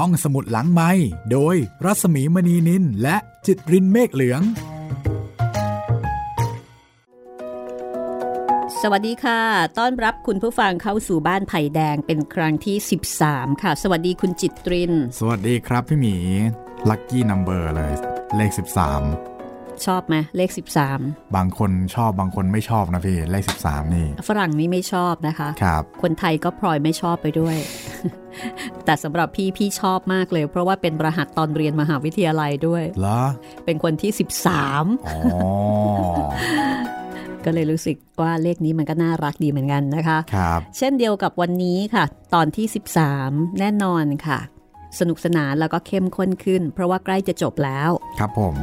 ห้องสมุดหลังไม้โดยรัสมีมณีนินและจิตรินเมฆเหลือง สวัสดีค่ะ ต้อนรับคุณผู้ฟังเข้าสู่บ้านไผ่แดงเป็นครั้งที่ 13 ค่ะ สวัสดีคุณจิตริน สวัสดีครับพี่หมี ลัคกี้นัมเบอร์เลย เลข ชอบไหมเลข 13 บางคนชอบบางคนไม่ชอบนะพี่เลข 13 นี่ ฝรั่งนี่ไม่ชอบนะคะครับคนไทยก็พลอยไม่ชอบไปด้วย แต่สำหรับพี่พี่ชอบมากเลย เพราะว่าเป็นรหัสตอนเรียนมหาวิทยาลัยด้วยเหรอเป็นคนที่ 13อ๋อก็เลยรู้สึกว่าเลขนี้มันก็น่ารักดีเหมือนกันนะคะครับเช่นเดียวกับวันนี้ค่ะ ตอนที่ 13 แน่นอนค่ะ สนุกสนานแล้วก็เข้มข้นขึ้น เพราะว่าใกล้จะจบแล้ว ครับผม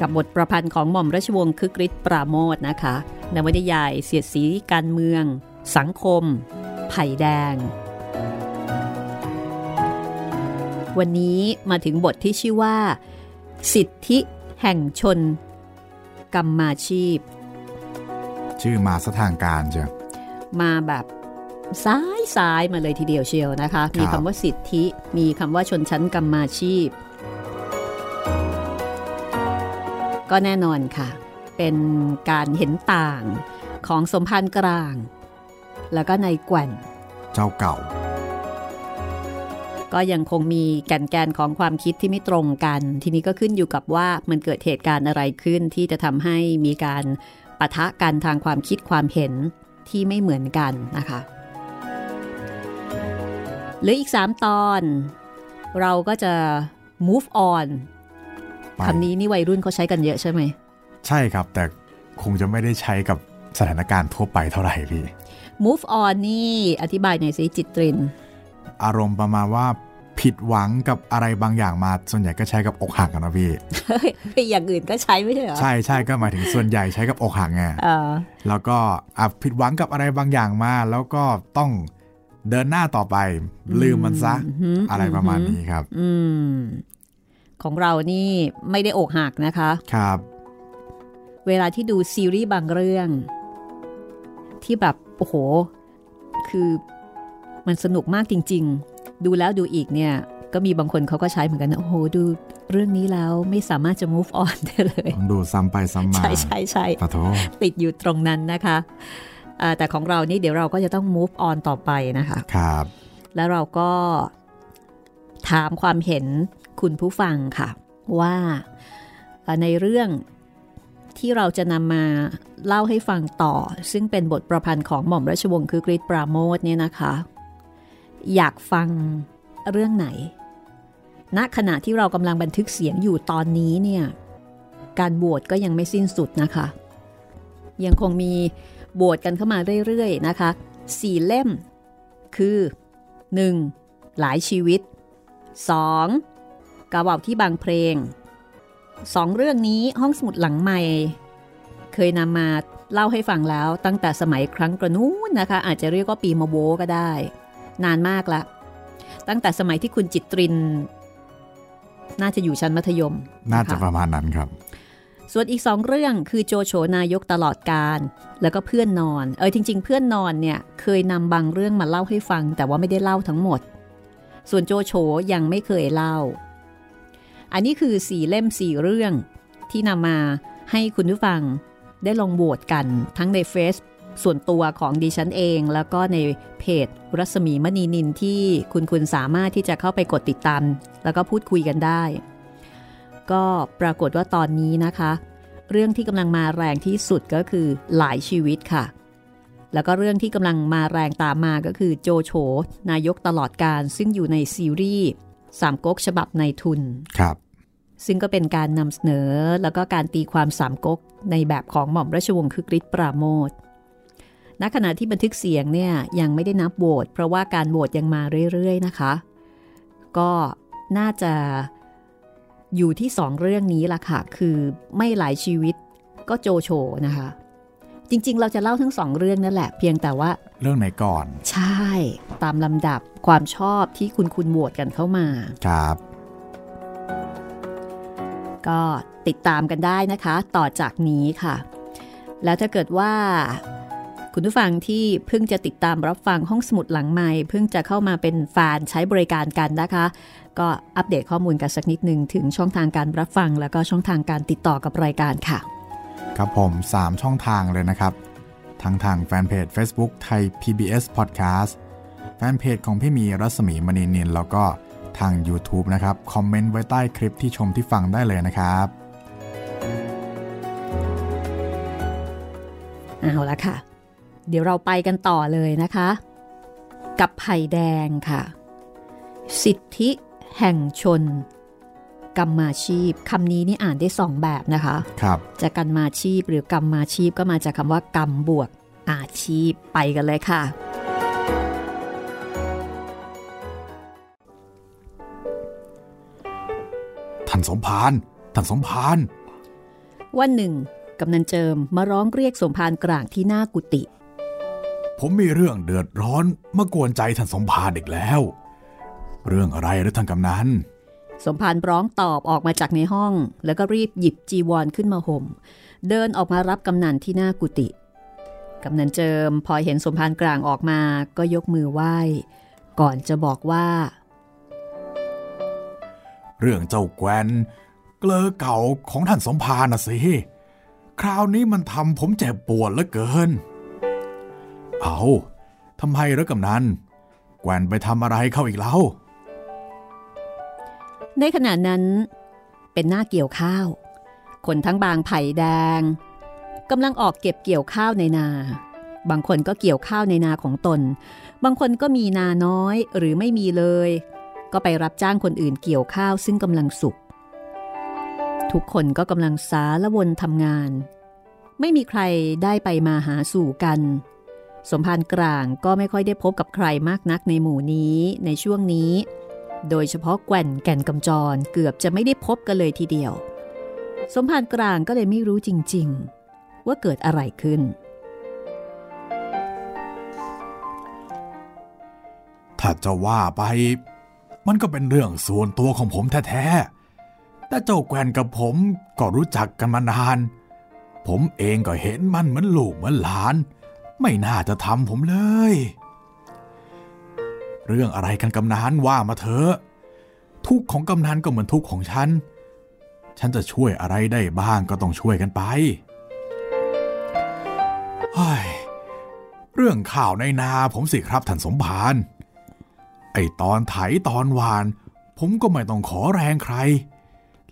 กับบทประพันธ์ของหม่อมราชวงศ์คึกฤทธิ์ปราโมทนะคะนวนิยายเสียดสีการเมือง สังคม ไผ่แดง วันนี้มาถึงบทที่ชื่อว่า สิทธิแห่งชน กรรมาชีพ ชื่อมาสทางการเจ้ะมาแบบซ้ายซ้ายมาเลยทีเดียวเชียวนะคะ มีคำว่าสิทธิ มีคำว่าชนชั้นกรรมาชีพ ก็แน่นอนค่ะ เป็นการเห็นต่างของสมพันธ์กลาง แล้วก็ในแกว่นเจ้าเก่า ก็ยังคงมีแก่นแกนของความคิดที่ไม่ตรงกัน ทีนี้ก็ขึ้นอยู่กับว่ามันเกิดเหตุการณ์อะไรขึ้นที่จะทำให้มีการปะทะกันทางความคิดความเห็นที่ไม่เหมือนกันนะคะเหลืออีก 3 ตอน เราก็จะ move on ไปคำนี้นี่วัยรุ่นเขาใช้กันเยอะใช่ไหม ใช่ครับ แต่คงจะไม่ได้ใช้กับสถานการณ์ทั่วไปเท่าไหร่พี่ move on นี่อธิบายหน่อยสิจิตริน อารมณ์ประมาณว่าผิดหวังกับอะไรบางอย่างมาส่วนใหญ่ก็ใช้กับอกหักกันนะพี่เฮ้ยอย่างอื่นก็ใช้ไม่ใช่เหรอ ใช่ใช่ก็หมายถึงส่วนใหญ่ใช้กับอกหักไงเออแล้วก็อะผิดหวังกับอะไรบางอย่างมา แล้วก็ต้องเดินหน้าต่อไป ลืมมันซะหืมอะไรประมาณนี้ครับอืม ของเรานี่ไม่ได้อกหักนะคะครับ เวลาที่ดูซีรีส์บางเรื่อง ที่แบบ โอ้โห คือมันสนุกมากจริง ๆ ดูแล้วดูอีกเนี่ย ก็มีบางคนเขาก็ใช้เหมือนกันนะโอ้โหดูเรื่องนี้แล้วไม่สามารถจะ move on ได้เลยต้องดูซ้ำไปซ้ำมา ใช่ใช่ใช่ปะโทติดอยู่ตรงนั้นนะคะเอ่อแต่ของเรานี่เดี๋ยวเราก็จะต้อง move on ต่อไปนะคะ ครับ แล้วเราก็ถามความเห็น คุณผู้ฟังค่ะ ว่าในเรื่องที่เราจะนำมาเล่าให้ฟังต่อ ซึ่งเป็นบทประพันธ์ของหม่อมราชวงศ์คือกริชปราโมทเนี่ยนะคะ อยากฟังเรื่องไหนณขณะที่เรากำลังบันทึกเสียงอยู่ตอนนี้เนี่ยการโหวตก็ยังไม่สิ้นสุดนะคะ ยังคงมีโหวตกันเข้ามาเรื่อยๆนะคะสี่เล่ม คือ 1. หลายชีวิต 2. กระบอกที่บางเพลงสองเรื่องนี้ห้องสมุดหลังใหม่ เคยนำมาเล่าให้ฟังแล้วตั้งแต่สมัยครั้งกระนู้นนะคะ อาจจะเรียกว่าปีมาโวก็ได้ นานมากละ ตั้งแต่สมัยที่คุณจิตริน น่าจะอยู่ชั้นมัธยม น่าจะคประมาณนั้นครับส่วนอีกสองเรื่องคือโจโฉนายกตลอดการ แล้วก็เพื่อนนอน เออจริง ๆ เพื่อนนอนเนี่ยเคยนำบางเรื่องมาเล่าให้ฟัง แต่ว่าไม่ได้เล่าทั้งหมด ส่วนโจโฉยังไม่เคยเล่า อันนี้คือสี่เล่มสี่เรื่องที่นำมาให้คุณผู้ฟังได้ลองโหวตกันทั้งในเฟซส่วนตัวของดิฉันเอง แล้วก็ในเพจรัศมีมณีนินที่คุณคุณสามารถที่จะเข้าไปกดติดตาม แล้วก็พูดคุยกันได้ ก็ปรากฏว่าตอนนี้นะคะ เรื่องที่กำลังมาแรงที่สุดก็คือหลายชีวิตค่ะ แล้วก็เรื่องที่กำลังมาแรงตามมาก็คือโจโฉนายกตลอดการซึ่งอยู่ในซีรีส์ สามก๊กฉบับในทุนครับ ซึ่งก็เป็นการนำเสนอแล้วก็การตีความสามก๊กในแบบของหม่อมราชวงศ์คึกฤทธิ์ปราโมทณขณะที่บันทึกเสียงเนี่ยยังไม่ได้นับโหวตเพราะว่าการโหวตยังมาเรื่อยๆนะคะ ก็น่าจะอยู่ที่สองเรื่องนี้ล่ะค่ะ คือไม่หลายชีวิตก็โจโฉนะคะ จริง ๆ เราจะเล่าทั้งสองเรื่องนั่นแหละ เพียงแต่ว่า เรื่องไหนก่อน ใช่ ตามลำดับความชอบที่คุณคุณโหวตกันเข้ามา ครับ ก็ติดตามกันได้นะคะ ต่อจากนี้ค่ะ แล้วถ้าเกิดว่าคุณผู้ฟังที่เพิ่งจะติดตามรับฟังห้องสมุดหลังใหม่ เพิ่งจะเข้ามาเป็นแฟนใช้บริการกันนะคะ ก็อัปเดตข้อมูลกันสักนิดหนึ่งถึงช่องทางการรับฟัง แล้วก็ช่องทางการติดต่อกับรายการค่ะ ครับผม 3 ช่องทางเลยนะครับ ทั้งทางแฟนเพจ Facebook ไทย PBS Podcast แฟนเพจของพี่มีรัศมีมณีนินแล้วก็ทาง YouTube นะครับ คอมเมนต์ไว้ใต้คลิปที่ชมที่ฟังได้เลยนะครับเอาละค่ะ เดี๋ยวเราไปกันต่อเลยนะคะ กับไผ่แดงค่ะ สิทธิแห่งชน กรรมาชีพคำนี้นี่อ่านได้สองแบบนะคะครับจะกรรมาชีพหรือกรรมาชีพก็มาจากคำว่ากรรมบวกอาชีพไปกันเลยค่ะ ท่านสมพานท่านสมพานวันหนึ่งกำนันเจิมมาร้องเรียกสมภารกลางที่หน้ากุฏิผมมีเรื่องเดือดร้อนมากวนใจท่านสมพานอีกแล้ว เรื่องอะไรหรือท่านกำนัน สมภารร้องตอบออกมาจากในห้อง แล้วก็รีบหยิบจีวรขึ้นมาห่ม เดินออกมารับกำนันที่หน้ากุฏิกำนันเจิมพอเห็นสมภารกลางออกมาก็ยกมือไหว้ ก่อนจะบอกว่า เรื่องเจ้าแกวนเกลอเก่าของท่านสมพานน่ะสิ คราวนี้มันทำผมเจ็บปวดเหลือเกิน เอาทำไมเหรอกำนัน แกวนไปทำอะไรเข้าอีกแล้ว ในขณะนั้น เป็นหน้าเกี่ยวข้าว คนทั้งบางไผ่แดงกำลังออกเก็บเกี่ยวข้าวในนา บางคนก็เกี่ยวข้าวในนาของตน บางคนก็มีนาน้อยหรือไม่มีเลย ก็ไปรับจ้างคนอื่นเกี่ยวข้าวซึ่งกำลังสุก ทุกคนก็กำลังสาละวนทำงาน ไม่มีใครได้ไปมาหาสู่กัน สมภารกลางก็ไม่ค่อยได้พบกับใครมากนักในหมู่นี้ในช่วงนี้ โดยเฉพาะแก่นแก่นกำจรเกือบจะไม่ได้พบกันเลยทีเดียว สมภารกลางก็เลยไม่รู้จริง ๆ ว่าเกิดอะไรขึ้น ถ้าจะว่าไป มันก็เป็นเรื่องส่วนตัวของผมแท้ๆ แต่เจ้าแกวนกับผมก็รู้จักกันมานาน ผมเองก็เห็นมันเหมือนลูกเหมือนหลาน ไม่น่าจะทำผมเลย เรื่องอะไรกันกำนันว่ามาเถอะทุกของกำนันก็เหมือนทุกข์ของฉัน ฉันจะช่วยอะไรได้บ้างก็ต้องช่วยกันไปเฮ้ยเรื่องข่าวในนาผมสิครับท่านสมภารไอตอนไถตอนหวาน ผมก็ไม่ต้องขอแรงใคร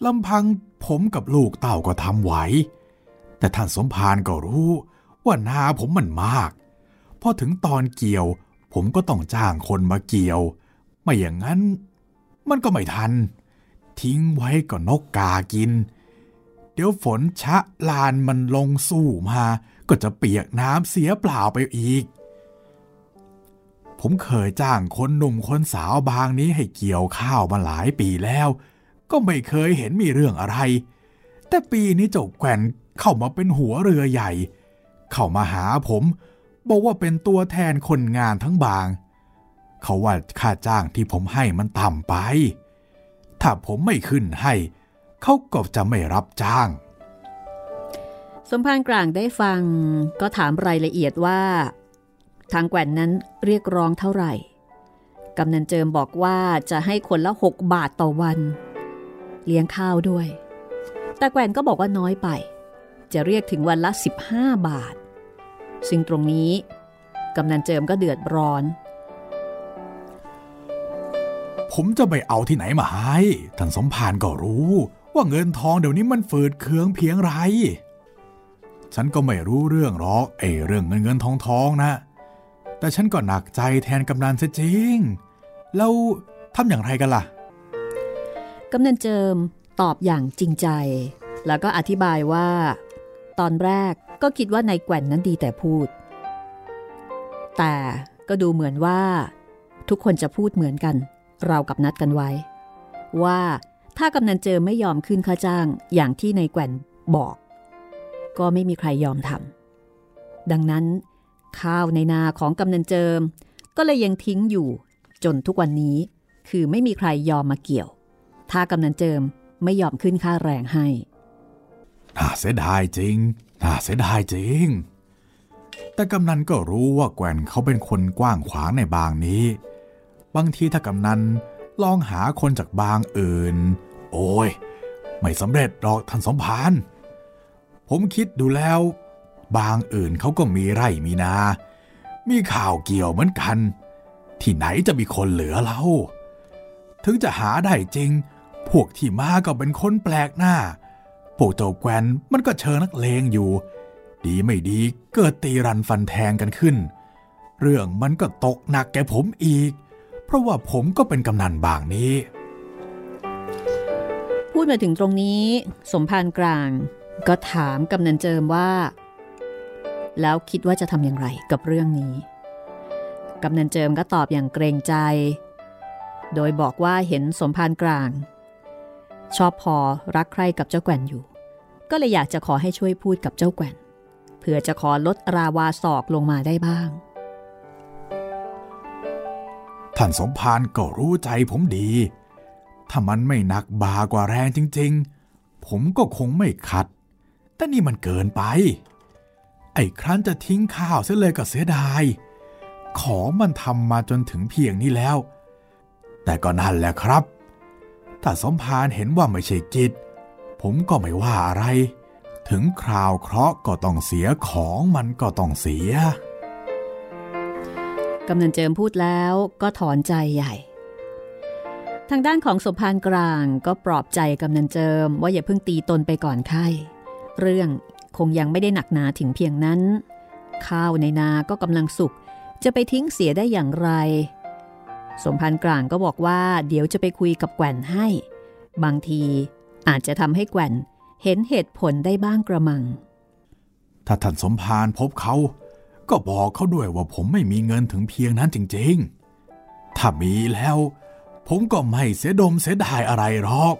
ลำพังผมกับลูกเต่าก็ทำไหว แต่ท่านสมภารก็รู้ว่านาผมมันมาก พอถึงตอนเกี่ยว ผมก็ต้องจ้างคนมาเกี่ยว ไม่อย่างนั้น มันก็ไม่ทัน ทิ้งไว้ก็นกกากิน เดี๋ยวฝนชะลานมันลงสู่มา ก็จะเปียกน้ำเสียเปล่าไปอีก ผมเคยจ้างคนหนุ่มคนสาวบางนี้ให้เกี่ยวข้าวมาหลายปีแล้ว ก็ไม่เคยเห็นมีเรื่องอะไร แต่ปีนี้เจ้าแก่นเข้ามาเป็นหัวเรือใหญ่ เข้ามาหาผม บอกว่าเป็นตัวแทนคนงานทั้งบาง เขาว่าค่าจ้างที่ผมให้มันต่ำไป ถ้าผมไม่ขึ้นให้ เขาก็จะไม่รับจ้าง สมภารกลางได้ฟังก็ถามรายละเอียดว่า ทางแกว่นนั้นเรียกร้องเท่าไหร่กำนันเจิมบอกว่าจะให้คนละ6บาทต่อวัน เลี้ยงข้าวด้วย แต่แกว่นก็บอกว่าน้อยไป จะเรียกถึงวันละ 15 บาท ซึ่งตรงนี้กำนันเจิมก็เดือดร้อน ผมจะไปเอาที่ไหนมาให้ท่านสมภารก็รู้ ว่าเงินทองเดี๋ยวนี้มันฝืดเคืองเพียงไร ฉันก็ไม่รู้เรื่องหรอกไอ้เรื่องเงินเงินทองทองนะ แต่ฉันก็หนักใจแทนกำนันเสียจริง แล้วทำอย่างไรกันล่ะ กำนันเจิมตอบอย่างจริงใจ แล้วก็อธิบายว่า ตอนแรก ก็คิดว่านายแกว่นนั้นดีแต่พูด แต่ก็ดูเหมือนว่า ทุกคนจะพูดเหมือนกัน เรากับนัดกันไว้ ว่าถ้ากำนันเจิมไม่ยอมขึ้นค่าจ้างอย่างที่นายแกว่นบอก ก็ไม่มีใครยอมทำดังนั้น ข้าวในนาของกำนันเจิม ก็เลยยังทิ้งอยู่จนทุกวันนี้คือไม่มีใครยอมมาเกี่ยว ถ้ากำนันเจิมไม่ยอมขึ้นค่าแรงให้น่าเสียดายจริง น่าเสียดายจริง แต่กำนันก็รู้ว่าแกวนเขาเป็นคนกว้างขวางในบางนี้ บางทีถ้ากำนันลองหาคนจากบางอื่น โอ้ย ไม่สำเร็จหรอกท่านสมภาร ผมคิดดูแล้ว บางอื่นเขาก็มีไร่มีนา มีข่าวเกี่ยวเหมือนกัน ที่ไหนจะมีคนเหลือเล่า ถึงจะหาได้จริง พวกที่มาก็เป็นคนแปลกหน้า พวกเจ้าแกวนมันก็เชิญนักเลงอยู่ ดีไม่ดีเกิดตีรันฟันแทงกันขึ้น เรื่องมันก็ตกหนักแกผมอีก เพราะว่าผมก็เป็นกำนันบางนี้ พูดมาถึงตรงนี้ สมภารกลางก็ถามกำนันเจิมว่า แล้วคิดว่าจะทำอย่างไรกับเรื่องนี้กำนันเจิมก็ตอบอย่างเกรงใจ โดยบอกว่าเห็นสมภารกลาง ชอบพอรักใคร่กับเจ้าแกว่นอยู่ ก็เลยอยากจะขอให้ช่วยพูดกับเจ้าแกว่นเพื่อจะขอลดราวาศอกลงมาได้บ้าง ท่านสมภารก็รู้ใจผมดี ถ้ามันไม่หนักบากว่าแรงจริง ๆ ผมก็คงไม่ขัด แต่นี่มันเกินไป ไอ้ครั้นจะทิ้งข้าวเสียเลยก็เสียดาย ของมันทำมาจนถึงเพียงนี้แล้ว แต่ก็นั่นแหละครับ ถ้าสมภารเห็นว่าไม่ใช่กิจ ผมก็ไม่ว่าอะไร ถึงคราวเคราะห์ก็ต้องเสียของมันก็ต้องเสีย กำนันเจิมพูดแล้วก็ถอนใจใหญ่ ทางด้านของสมภารกลางก็ปลอบใจกำนันเจิมว่าอย่าเพิ่งตีตนไปก่อนไข้ เรื่องคงยังไม่ได้หนักหนาถึงเพียงนั้น ข้าวในนาก็กำลังสุกจะไปทิ้งเสียได้อย่างไร สมภารกลางก็บอกว่า เดี๋ยวจะไปคุยกับแกว่นให้ บางทีอาจจะทำให้แกว่นเห็นเหตุผลได้บ้างกระมัง ถ้าท่านสมภารพบเขา ก็บอกเขาด้วยว่าผมไม่มีเงินถึงเพียงนั้นจริงๆ ถ้ามีแล้ว ผมก็ไม่เสียดมเสียดายอะไรหรอก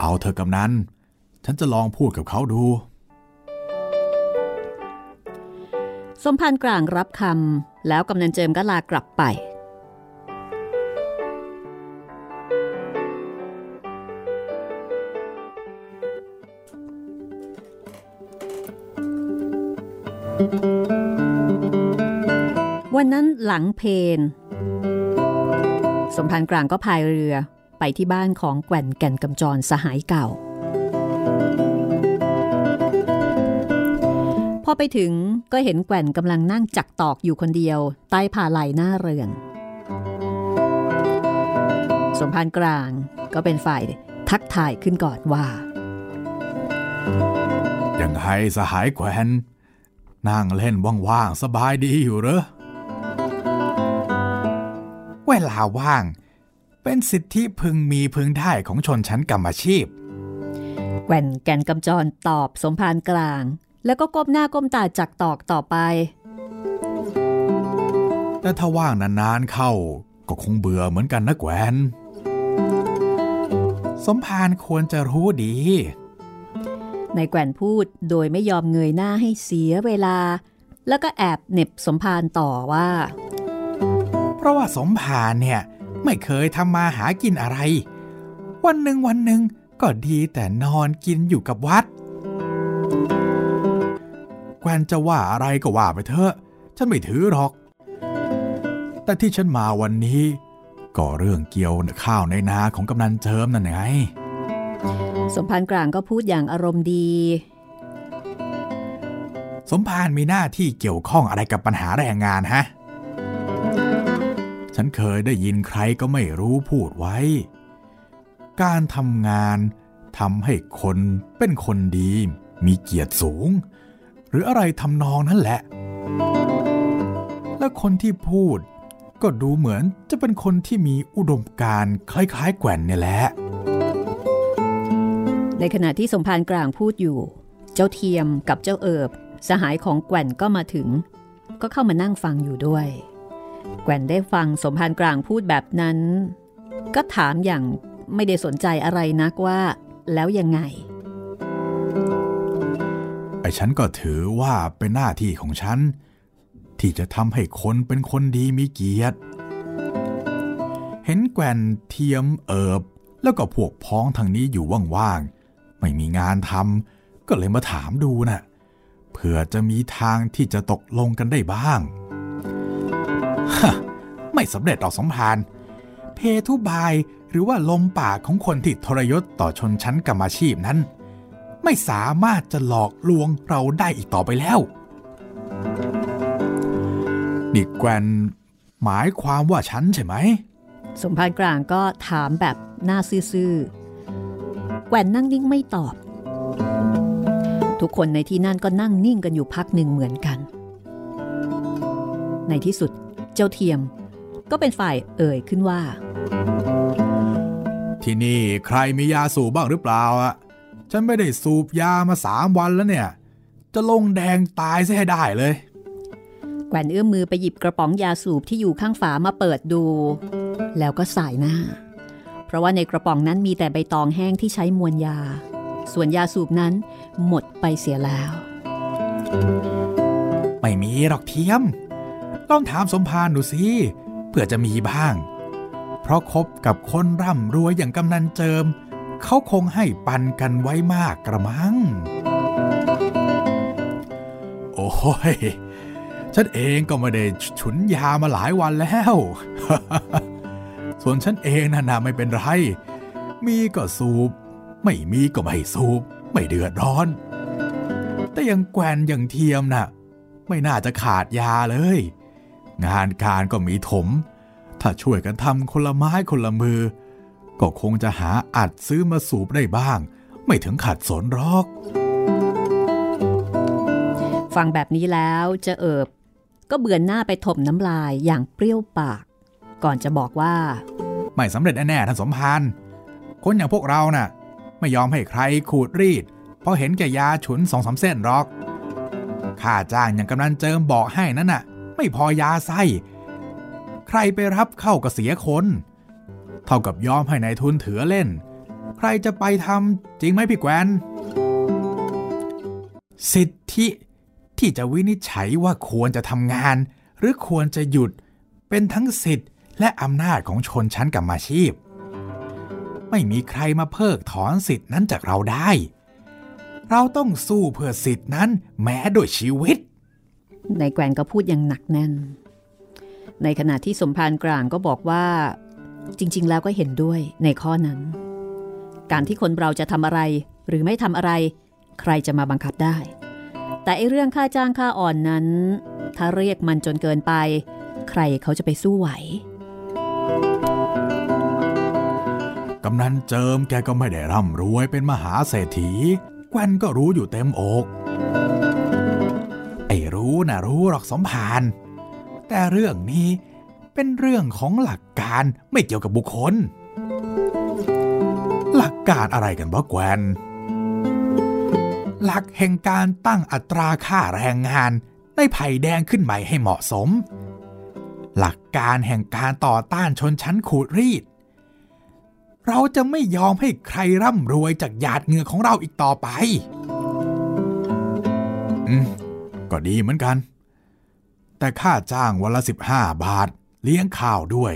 เอาเธอกำนัน ฉันจะลองพูดกับเขาดู สมภารกลางรับคำแล้วกำนันเจิมก็ลากลับไป วันนั้นหลังเพนสมภารกลางก็พายเรือไปที่บ้านของแก่นแก่นกำจรสหายเก่า พอไปถึงก็เห็นแก่นกำลังนั่งจักตอกอยู่คนเดียว ใต้ผาไหลหน้าเรือน สมภารกลางก็เป็นฝ่ายทักทายขึ้นก่อนว่ายังไงสหายแขวนนั่งเล่นว่างๆสบายดีอยู่เหรอ เวลาว่าง เป็นสิทธิพึงมีพึงได้ของชนชั้นกรรมอาชีพ แก่นแก่นกำจรตอบสมภารกลาง แล้วก็ก้มหน้าก้มตาจักตอกต่อไป แต่ถ้าว่างนานๆเข้าก็คงเบื่อเหมือนกันนะแกวนสมภารควรจะรู้ดีในแก่นพูดโดยไม่ยอมเงยหน้าให้เสียเวลา แล้วก็แอบเหน็บสมภารต่อว่า เพราะว่าสมภารเนี่ยไม่เคยทำมาหากินอะไร วันหนึ่งวันหนึ่งก็ดีแต่นอนกินอยู่กับวัด แกวนจะว่าอะไรก็ว่าไปเถอะ ฉันไม่ถือหรอก แต่ที่ฉันมาวันนี้ ก็เรื่องเกี่ยวข้าวในนาของกำนันเจิมนั่นไง สมภารกลางก็พูดอย่างอารมณ์ดี สมภารมีหน้าที่เกี่ยวข้องอะไรกับปัญหาแรงงานฮะ ฉันเคยได้ยินใครก็ไม่รู้พูดไว้ การทำงานทำให้คนเป็นคนดีมีเกียรติสูง หรืออะไรทำนองนั่นแหละ และคนที่พูด ก็ดูเหมือนจะเป็นคนที่มีอุดมการคล้ายๆแกว่นเนี่ยแหละ ในขณะที่สมภารกลางพูดอยู่ เจ้าเทียมกับเจ้าเอิบ สหายของแก่นก็มาถึง ก็เข้ามานั่งฟังอยู่ด้วย แก่นได้ฟังสมภารกลางพูดแบบนั้น ก็ถามอย่างไม่ได้สนใจอะไรนักว่า แล้วยังไง ฉันก็ถือว่าเป็นหน้าที่ของฉัน ที่จะทำให้คนเป็นคนดีมีเกียรติ เห็นแกว่นเทียมเอิบ แล้วก็พวกพ้องทางนี้อยู่ว่างๆ ไม่มีงานทำก็เลยมาถามดูนะ่ะเผื่อจะมีทางที่จะตกลงกันได้บ้าง ฮะ ไม่สำเร็จหรอกสมภารเพทุบายหรือว่าลมปากของคนที่ทรยศต่อชนชั้นกรรมาชีพนั้น ไม่สามารถจะหลอกลวงเราได้อีกต่อไปแล้ว นี่แกวนหมายความว่าฉันใช่ไหม สมภารกลางก็ถามแบบหน้าซื่อๆ แกวนนั่งนิ่งไม่ตอบ ทุกคนในที่นั่นก็นั่งนิ่งกันอยู่พักหนึ่งเหมือนกัน ในที่สุดเจ้าเทียมก็เป็นฝ่ายเอ่ยขึ้นว่า ที่นี่ใครมียาสูบบ้างหรือเปล่าอะ ฉันไม่ได้สูบยามาสามวันแล้วเนี่ย จะลงแดงตายซะให้ได้เลย แกวนเอื้อมมือไปหยิบกระป๋องยาสูบที่อยู่ข้างฝามาเปิดดู แล้วก็สายหน้า เพราะว่าในกระป๋องนั้นมีแต่ใบตองแห้งที่ใช้มวลยา ส่วนยาสูบนั้นหมดไปเสียแล้ว ไม่มีหรอกเทียมต้องถามสมภารดูสิเพื่อจะมีบ้าง เพราะคบกับคนร่ำรวยอย่างกำนันเจิม เขาคงให้ปันกันไว้มากกระมัง โอ้ย ฉันเองก็ไม่ได้ฉุนยามาหลายวันแล้ว ส่วนฉันเองน่ะนะไม่เป็นไร มีก็สูบ ไม่มีก็ไม่สูบ ไม่เดือดร้อน แต่ยังแกวนอย่างเทียมน่ะ ไม่น่าจะขาดยาเลย งานการก็มีถม ถ้าช่วยกันทำคนละไม้คนละมือ ก็คงจะหาอัดซื้อมาสูบได้บ้าง ไม่ถึงขัดสนหรอก ฟังแบบนี้แล้วเจะเอิบ ก็เบือนหน้าไปถมน้ำลายอย่างเปรี้ยวปาก ก่อนจะบอกว่า ไม่สำเร็จแน่ๆท่านสมพานคนอย่างพวกเราน่ะ ไม่ยอมให้ใครขูดรีด เพราะเห็นแก่ยาฉุนสองสาเส้นหรอกค่าจ้างอย่างกำนันเจิมบอกให้นั่นน่ะ ไม่พอยาไส้ ใครไปรับเข้าก็เสียคน เท่ากับยอมให้ในายทุนถือเล่น ใครจะไปทำจริงไหมพี่แกวนสิทธิที่จะวินิจฉัยว่าควรจะทำงาน หรือควรจะหยุดเป็นทั้งสิทธิและอำนาจของชนชั้นกรรมาชีพ ไม่มีใครมาเพิกถอนสิทธินั้นจากเราได้ เราต้องสู้เพื่อสิทธินั้นแม้ด้วยชีวิตในแกวนก็พูดอย่างหนักแน่น ในขณะที่สมภารกลางก็บอกว่า จริง ๆ แล้วก็เห็นด้วยในข้อนั้น การที่คนเราจะทำอะไรหรือไม่ทำอะไร ใครจะมาบังคับได้ แต่ไอเรื่องค่าจ้างค่าอ่อนนั้น ถ้าเรียกมันจนเกินไป ใครเขาจะไปสู้ไหวกำนันเจิมแกก็ไม่ได้ร่ำรวยเป็นมหาเศรษฐี แกวนก็รู้อยู่เต็มอก ไอ้รู้นะรู้หรอกสมภารแต่เรื่องนี้เป็นเรื่องของหลัก การไม่เกี่ยวกับบุคคล หลักการอะไรกันบ่แกวนหลักแห่งการตั้งอัตราค่าแรงงานในไผ่แดงขึ้นใหม่ให้เหมาะสม หลักการแห่งการต่อต้านชนชั้นขูดรีด เราจะไม่ยอมให้ใครร่ำรวยจากหยาดเหงื่อของเราอีกต่อไป อืม ก็ดีเหมือนกัน แต่ค่าจ้างวันละสิบห้าบาท เลี้ยงข้าวด้วย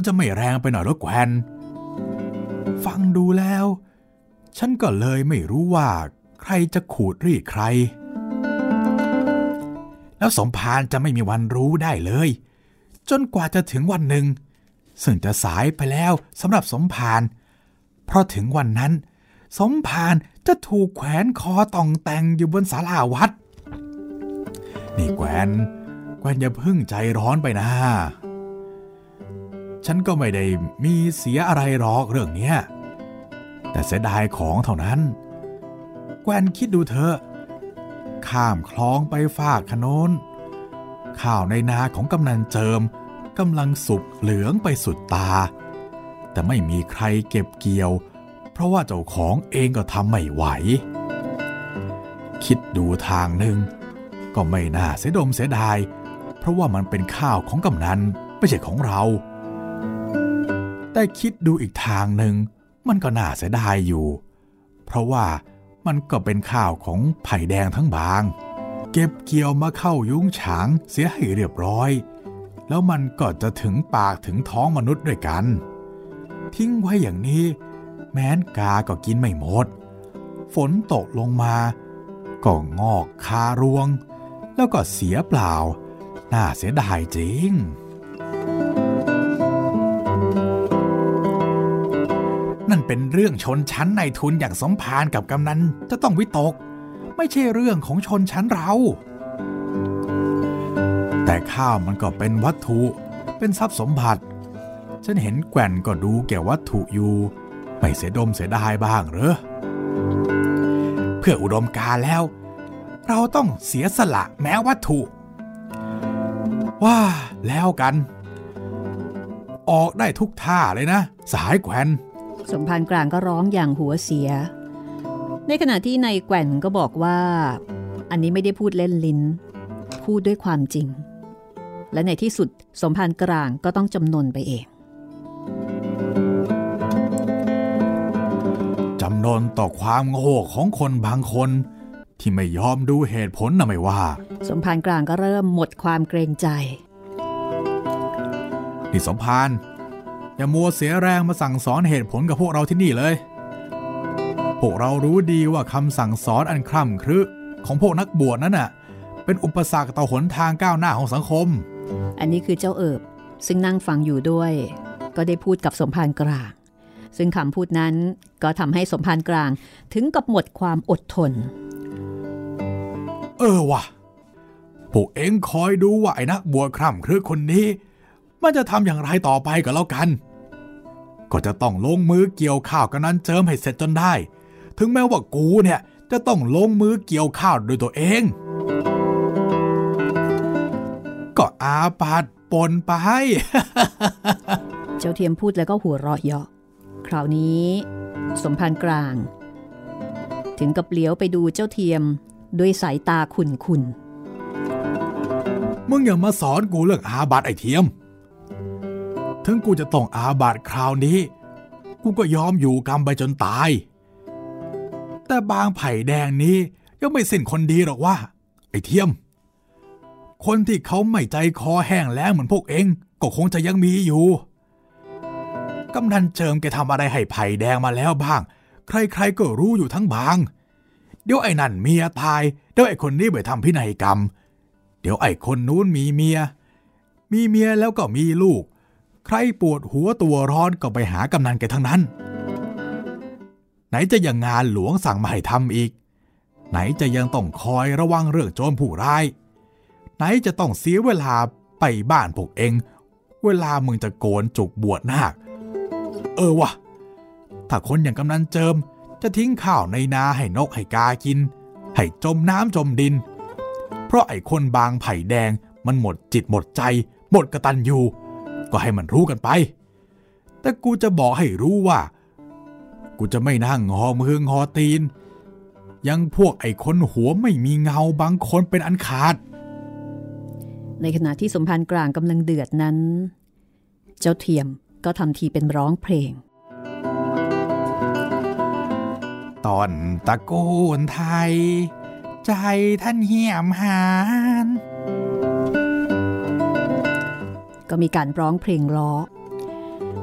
มันจะไม่แรงไปหน่อยหรอแกวนฟังดูแล้ว ฉันก็เลยไม่รู้ว่าใครจะขูดรีดใคร แล้วสมภารจะไม่มีวันรู้ได้เลย จนกว่าจะถึงวันหนึ่ง ซึ่งจะสายไปแล้วสำหรับสมภารเพราะถึงวันนั้น สมภารจะถูกแขวนคอต่องแต่งอยู่บนศาลาวัด นี่แกวนแกวนอย่าเพิ่งใจร้อนไปนะ ฉันก็ไม่ได้มีเสียอะไรหรอกเรื่องเนี้ย แต่เสียดายของเท่านั้น แกวนคิดดูเถอะ ข้ามคลองไปฝากขนนข้าวในนาของกำนันเจิมกำลังสุกเหลืองไปสุดตา แต่ไม่มีใครเก็บเกี่ยว เพราะว่าเจ้าของเองก็ทำไม่ไหว คิดดูทางหนึ่ง ก็ไม่น่าเสียดมเสียดาย เพราะว่ามันเป็นข้าวของกำนันไม่ใช่ของเรา แต่คิดดูอีกทางหนึ่งมันก็น่าเสียดายอยู่ เพราะว่ามันก็เป็นข้าวของไผ่แดงทั้งบาง เก็บเกี่ยวมาเข้ายุ้งฉางเสียให้เรียบร้อย แล้วมันก็จะถึงปากถึงท้องมนุษย์ด้วยกัน ทิ้งไว้อย่างนี้ แม้นกาก็กินไม่หมด ฝนตกลงมาก็งอกคารวง แล้วก็เสียเปล่า น่าเสียดายจริง เป็นเรื่องชนชั้นในทุนอย่างสมภารกับกำนันจะต้องวิตก ไม่ใช่เรื่องของชนชั้นเรา แต่ข้าวมันก็เป็นวัตถุ เป็นทรัพย์สมบัติ ฉันเห็นแก่นก็ดูแก่วัตถุอยู่ ไม่เสียดมเสียดายบ้างหรือเพื่ออุดมการแล้ว เราต้องเสียสละแม้วัตถุ ว่าแล้วกัน ออกได้ทุกท่าเลยนะ สายแขวน สมภารกลางก็ร้องอย่างหัวเสีย ในขณะที่นายแกว่นก็บอกว่า อันนี้ไม่ได้พูดเล่นลิ้น พูดด้วยความจริง และในที่สุดสมภารกลางก็ต้องจำนนไปเองจำนนต่อความโง่ของคนบางคนที่ไม่ยอมดูเหตุผลนะไม่ว่า สมภารกลางก็เริ่มหมดความเกรงใจ นี่สมภาร อย่ามัวเสียแรงมาสั่งสอนเหตุผลกับพวกเราที่นี่เลย พวกเรารู้ดีว่าคำสั่งสอนอันคร่ำครึของพวกนักบวชนั้นน่ะ เป็นอุปสรรคต่อหนทางก้าวหน้าของสังคม อันนี้คือเจ้าเอิบซึ่งนั่งฟังอยู่ด้วย ก็ได้พูดกับสมภารกลาง ซึ่งคำพูดนั้นก็ทำให้สมภารกลางถึงกับหมดความอดทน เออว่ะพวกเอ็งคอยดูว่าไอ้นักบวชคร่ำครึคนนี้ มันจะทำอย่างไรต่อไปก็แล้วกัน ก็จะต้องลงมือเกี่ยวข้าวกันนั้นเจิมให้เสร็จจนได้ ถึงแม้ว่ากูเนี่ยจะต้องลงมือเกี่ยวข้าวด้วยตัวเอง ก็อาปาดปนไป เจ้าเทียมพูดแล้วก็หัวเราะเยาะ คราวนี้ สมภารกลาง ถึงกับเลี้ยวไปดูเจ้าเทียมด้วยสายตาขุนขุนมึงอย่ามาสอนกูเรื่องอาบัตไอเทียม ถึงกูจะต้องอาบัตคราวนี้ กูก็ยอมอยู่กรรมไปจนตาย แต่บางไผ่แดงนี้ยังไม่สิ้นคนดีหรอกว่า ไอ้เทียม คนที่เขาไม่ใจคอแห้งแล้งเหมือนพวกเองก็คงจะยังมีอยู่กำนันเจิมแกทำอะไรให้ไผ่แดงมาแล้วบ้าง ใครๆก็รู้อยู่ทั้งบาง เดี๋ยวไอ้นั่นเมียตาย เดี๋ยวไอ้คนนี้ไปทำพินัยกรรม เดี๋ยวไอ้คนนู้นมีเมีย มีเมียแล้วก็มีลูก ใครปวดหัวตัวร้อนก็ไปหากำนันแกทั้งนั้น ไหนจะยังงานหลวงสั่งมาให้ทำอีก ไหนจะยังต้องคอยระวังเรื่องโจรผู้ร้าย ไหนจะต้องเสียเวลาไปบ้านพวกเอง เวลามึงจะโกนจุกบวชนาค เออวะถ้าคนอย่างกำนันเจิม จะทิ้งข้าวในนาให้นกให้กากิน ให้จมน้ำจมดิน เพราะไอ้คนบางไผ่แดงมันหมดจิตหมดใจ หมดกระตันอยู่ ก็ให้มันรู้กันไป แต่กูจะบอกให้รู้ว่า กูจะไม่นั่งงอมืองอตีน ยังพวกไอ้คนหัวไม่มีเงาบางคนเป็นอันขาด ในขณะที่สมภารกลางกำลังเดือดนั้น เจ้าเทียมก็ทำทีเป็นร้องเพลงตอนตะโกนไทย ใจท่านเหี่ยมหาน ก็มีการร้องเพลงล้อ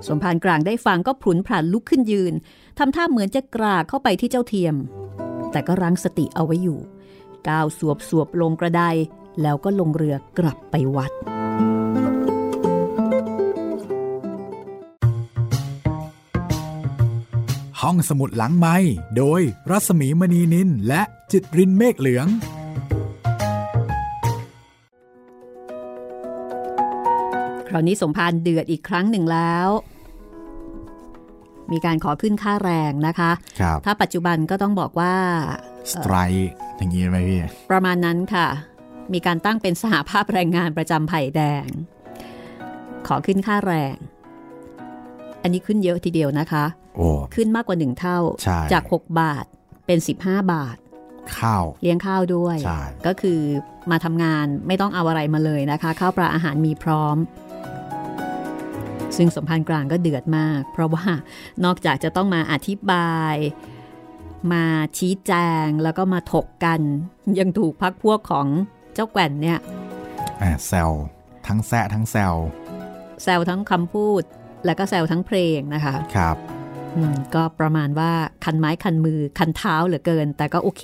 สมภารกลางได้ฟังก็พลุนพลันลุกขึ้นยืนทำท่าเหมือนจะกรากเข้าไปที่เจ้าเทียม แต่ก็รั้งสติเอาไว้อยู่ ก้าวสวบสวบลงกระไดแล้วก็ลงเรือกลับไปวัดห้องสมุดหลังไม้โดยรัสมีมณีนินและจิตรินเมฆเหลือง ราวนี้สมภารเดือดอีกครั้งหนึ่งแล้ว มีการขอขึ้นค่าแรงนะคะครับถ้าปัจจุบันก็ต้องบอกว่าสไตรอย่างนี้ไหมพี่ ประมาณนั้นค่ะ มีการตั้งเป็นสหภาพแรงงานประจำไผ่แดง ขอขึ้นค่าแรง อันนี้ขึ้นเยอะทีเดียวนะคะโอ้ขึ้นมากกว่าหนึ่งเท่าใช่จาก 6 บาทเป็น 15 บาท ข้าว เลี้ยงข้าวด้วยใช่ก็คือมาทำงานไม่ต้องเอาอะไรมาเลยนะคะ ข้าวปลาอาหารมีพร้อม ซึ่งสมพันธ์กลางก็เดือดมาก เพราะว่านอกจากจะต้องมาอธิบาย มาชี้แจงแล้วก็มาถกกัน ยังถูกพักพวกของเจ้าแกว่นเนี่ยอ่าแซลทั้งแซะทั้งแซลแซวทั้งคำพูด แล้วก็แซวทั้งเพลงนะคะ ครับอืมก็ประมาณว่าคันไม้คันมือคันเท้าเหลือเกิน แต่ก็โอเค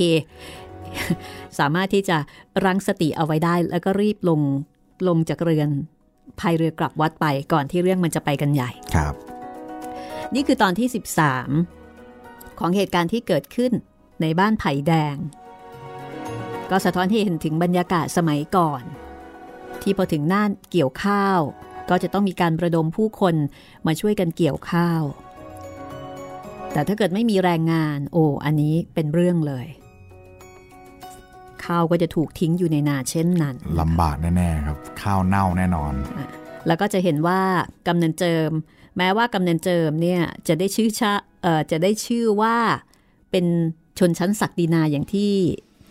สามารถที่จะรั้งสติเอาไว้ได้ แล้วก็รีบลงลงจากเรือน พายเรือกลับวัดไปก่อนที่เรื่องมันจะไปกันใหญ่ครับ นี่คือตอนที่ 13 ของเหตุการณ์ที่เกิดขึ้นในบ้านไผ่แดง ก็สะท้อนให้เห็นถึงบรรยากาศสมัยก่อน ที่พอถึงหน้าเกี่ยวข้าว ก็จะต้องมีการประดมผู้คนมาช่วยกันเกี่ยวข้าว แต่ถ้าเกิดไม่มีแรงงาน โอ้อันนี้เป็นเรื่องเลย ข้าวก็จะถูกทิ้งอยู่ในนาเช่นนั้นลำบากแน่ๆครับ ข้าวเน่าแน่นอน แล้วก็จะเห็นว่ากำนันเจิม แม้ว่ากำนันเจิมเนี่ยจะได้ชื่อชาเอ่อจะได้ชื่อว่าเป็นชนชั้นศักดินาอย่างที่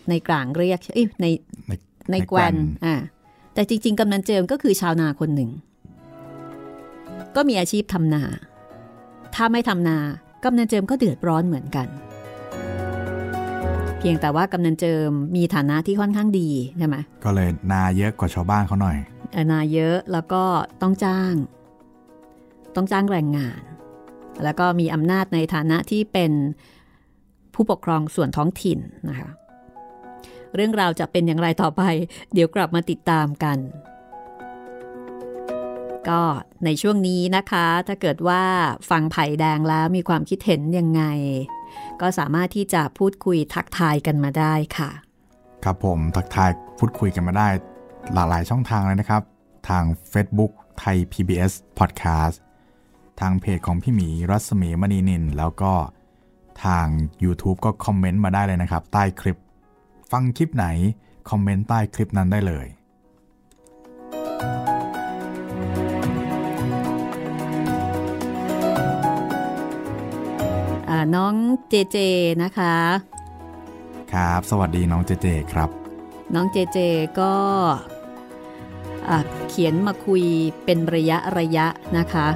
ในกลางเรียกเอ้ยในในในในแกวนแกวนอ่าแต่จริง ๆกำนันเจิมก็คือชาวนาคนหนึ่ง ก็มีอาชีพทำนา ถ้าไม่ทำนากำนันเจิมก็เดือดร้อนเหมือนกัน เพียงแต่ว่ากำนันเจิมมีฐานะที่ค่อนข้างดีใช่ไหมก็เลยนาเยอะกว่าชาวบ้านเขาหน่อยเอ่อนาเยอะแล้วก็ต้องจ้าง ต้องจ้างแรงงาน แล้วก็มีอำนาจในฐานะที่เป็นผู้ปกครองส่วนท้องถิ่นนะคะเรื่องราวจะเป็นอย่างไรต่อไป เดี๋ยวกลับมาติดตามกัน ก็ในช่วงนี้นะคะ ถ้าเกิดว่าฟังไผ่แดงแล้วมีความคิดเห็นยังไง ก็สามารถที่จะพูดคุยทักทายกันมาได้ค่ะ ครับผมทักทายพูดคุยกันมาได้ หลากหลายช่องทางเลยนะครับ ทาง Facebook ไทย PBS Podcast ทางเพจของพี่หมีรัศมีมณีนิน แล้วก็ทาง YouTube ก็คอมเมนต์มาได้เลยนะครับ ใต้คลิป ฟังคลิปไหน คอมเมนต์ใต้คลิปนั้นได้เลย น้องเจเจนะคะ ครับ สวัสดีน้องเจเจครับ น้องเจเจก็อะเขียนมาคุยเป็นระยะระยะนะคะ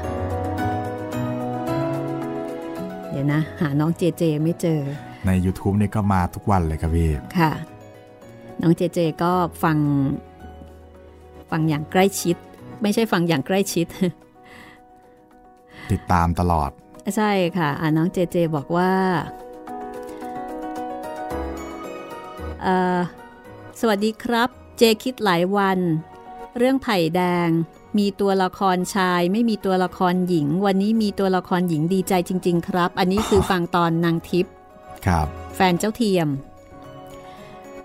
เดี๋ยวนะ หาน้องเจเจไม่เจอ ใน YouTube นี่ก็มาทุกวันเลยครับพี่ ค่ะ น้องเจเจก็ฟัง ฟังอย่างใกล้ชิด ไม่ใช่ฟังอย่างใกล้ชิด ติดตามตลอด ใช่ค่ะอ่าน้องเจเจบอกว่าเอ่อสวัสดีครับ เจคิดหลายวัน เรื่องไผ่แดง มีตัวละครชาย ไม่มีตัวละครหญิง วันนี้มีตัวละครหญิงดีใจจริง ๆ ครับ อันนี้คือฟังตอนนางทิพย์ครับ แฟนเจ้าเทียม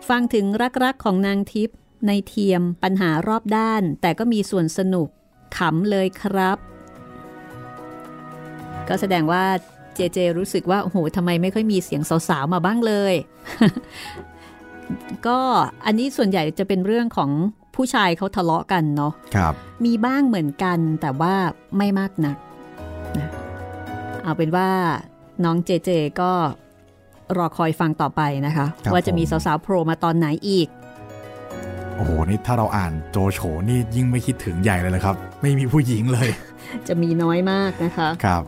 ฟังถึงรักๆของนางทิพย์ในเทียมปัญหารอบด้าน แต่ก็มีส่วนสนุกขำเลยครับ ก็แสดงว่าเจเจรู้สึกว่าโอ้โหทำไมไม่ค่อยมีเสียงสาวๆมาบ้างเลย ก็อันนี้ส่วนใหญ่จะเป็นเรื่องของผู้ชายเขาทะเลาะกันเนาะครับ มีบ้างเหมือนกันแต่ว่าไม่มากนักนะเอาเป็นว่าน้องเจเจก็รอคอยฟังต่อไปนะคะครับว่าจะมีผมสาวๆโผล่มาตอนไหนอีก โอ้โห นี่ถ้าเราอ่านโจโฉนี่ยิ่งไม่คิดถึงใหญ่เลยนะครับ ไม่มีผู้หญิงเลย จะมีน้อยมากนะคะ ครับ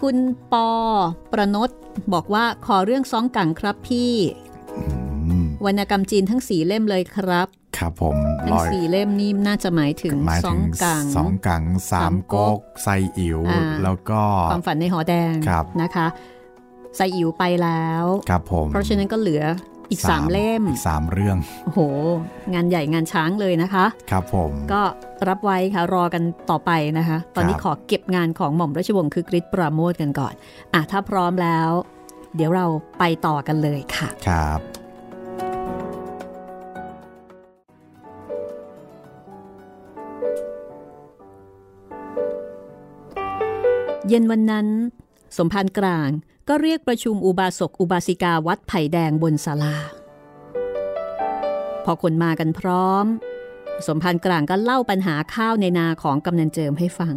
คุณปอประนตบอกว่าขอเรื่องซ้องกังครับพี่อืมวรรณกรรมจีนทั้งสีเล่มเลยครับ ครับผมทั้ลงอยสีเล่มนี่น่าจะหมายถึงหมายซ้อถึงงกังสองกังสามก๊กไซอิ๋วอ่าแล้วก็ความฝันในหอแดงครับนะคะไซอิ๋วไปแล้ว ครับผม เพราะฉะนั้นก็เหลือ อีกสามเล่มอีกสามเรื่องโอ้โห งานใหญ่งานช้างเลยนะคะ ครับผม ก็รับไว้ค่ะรอกันต่อไปนะคะ ตอนนี้ครับขอเก็บงานของหม่อมราชวงศ์คือกริชปราโมทกันก่อนอะถ้าพร้อมแล้ว เดี๋ยวเราไปต่อกันเลยค่ะ ครับเย็นวันนั้น สมภารกลาง ก็เรียกประชุมอุบาสกอุบาสิกาวัดไผ่แดงบนศาลา พอคนมากันพร้อม สมภารกลางก็เล่าปัญหาข้าวในนาของกำนันเจิมให้ฟัง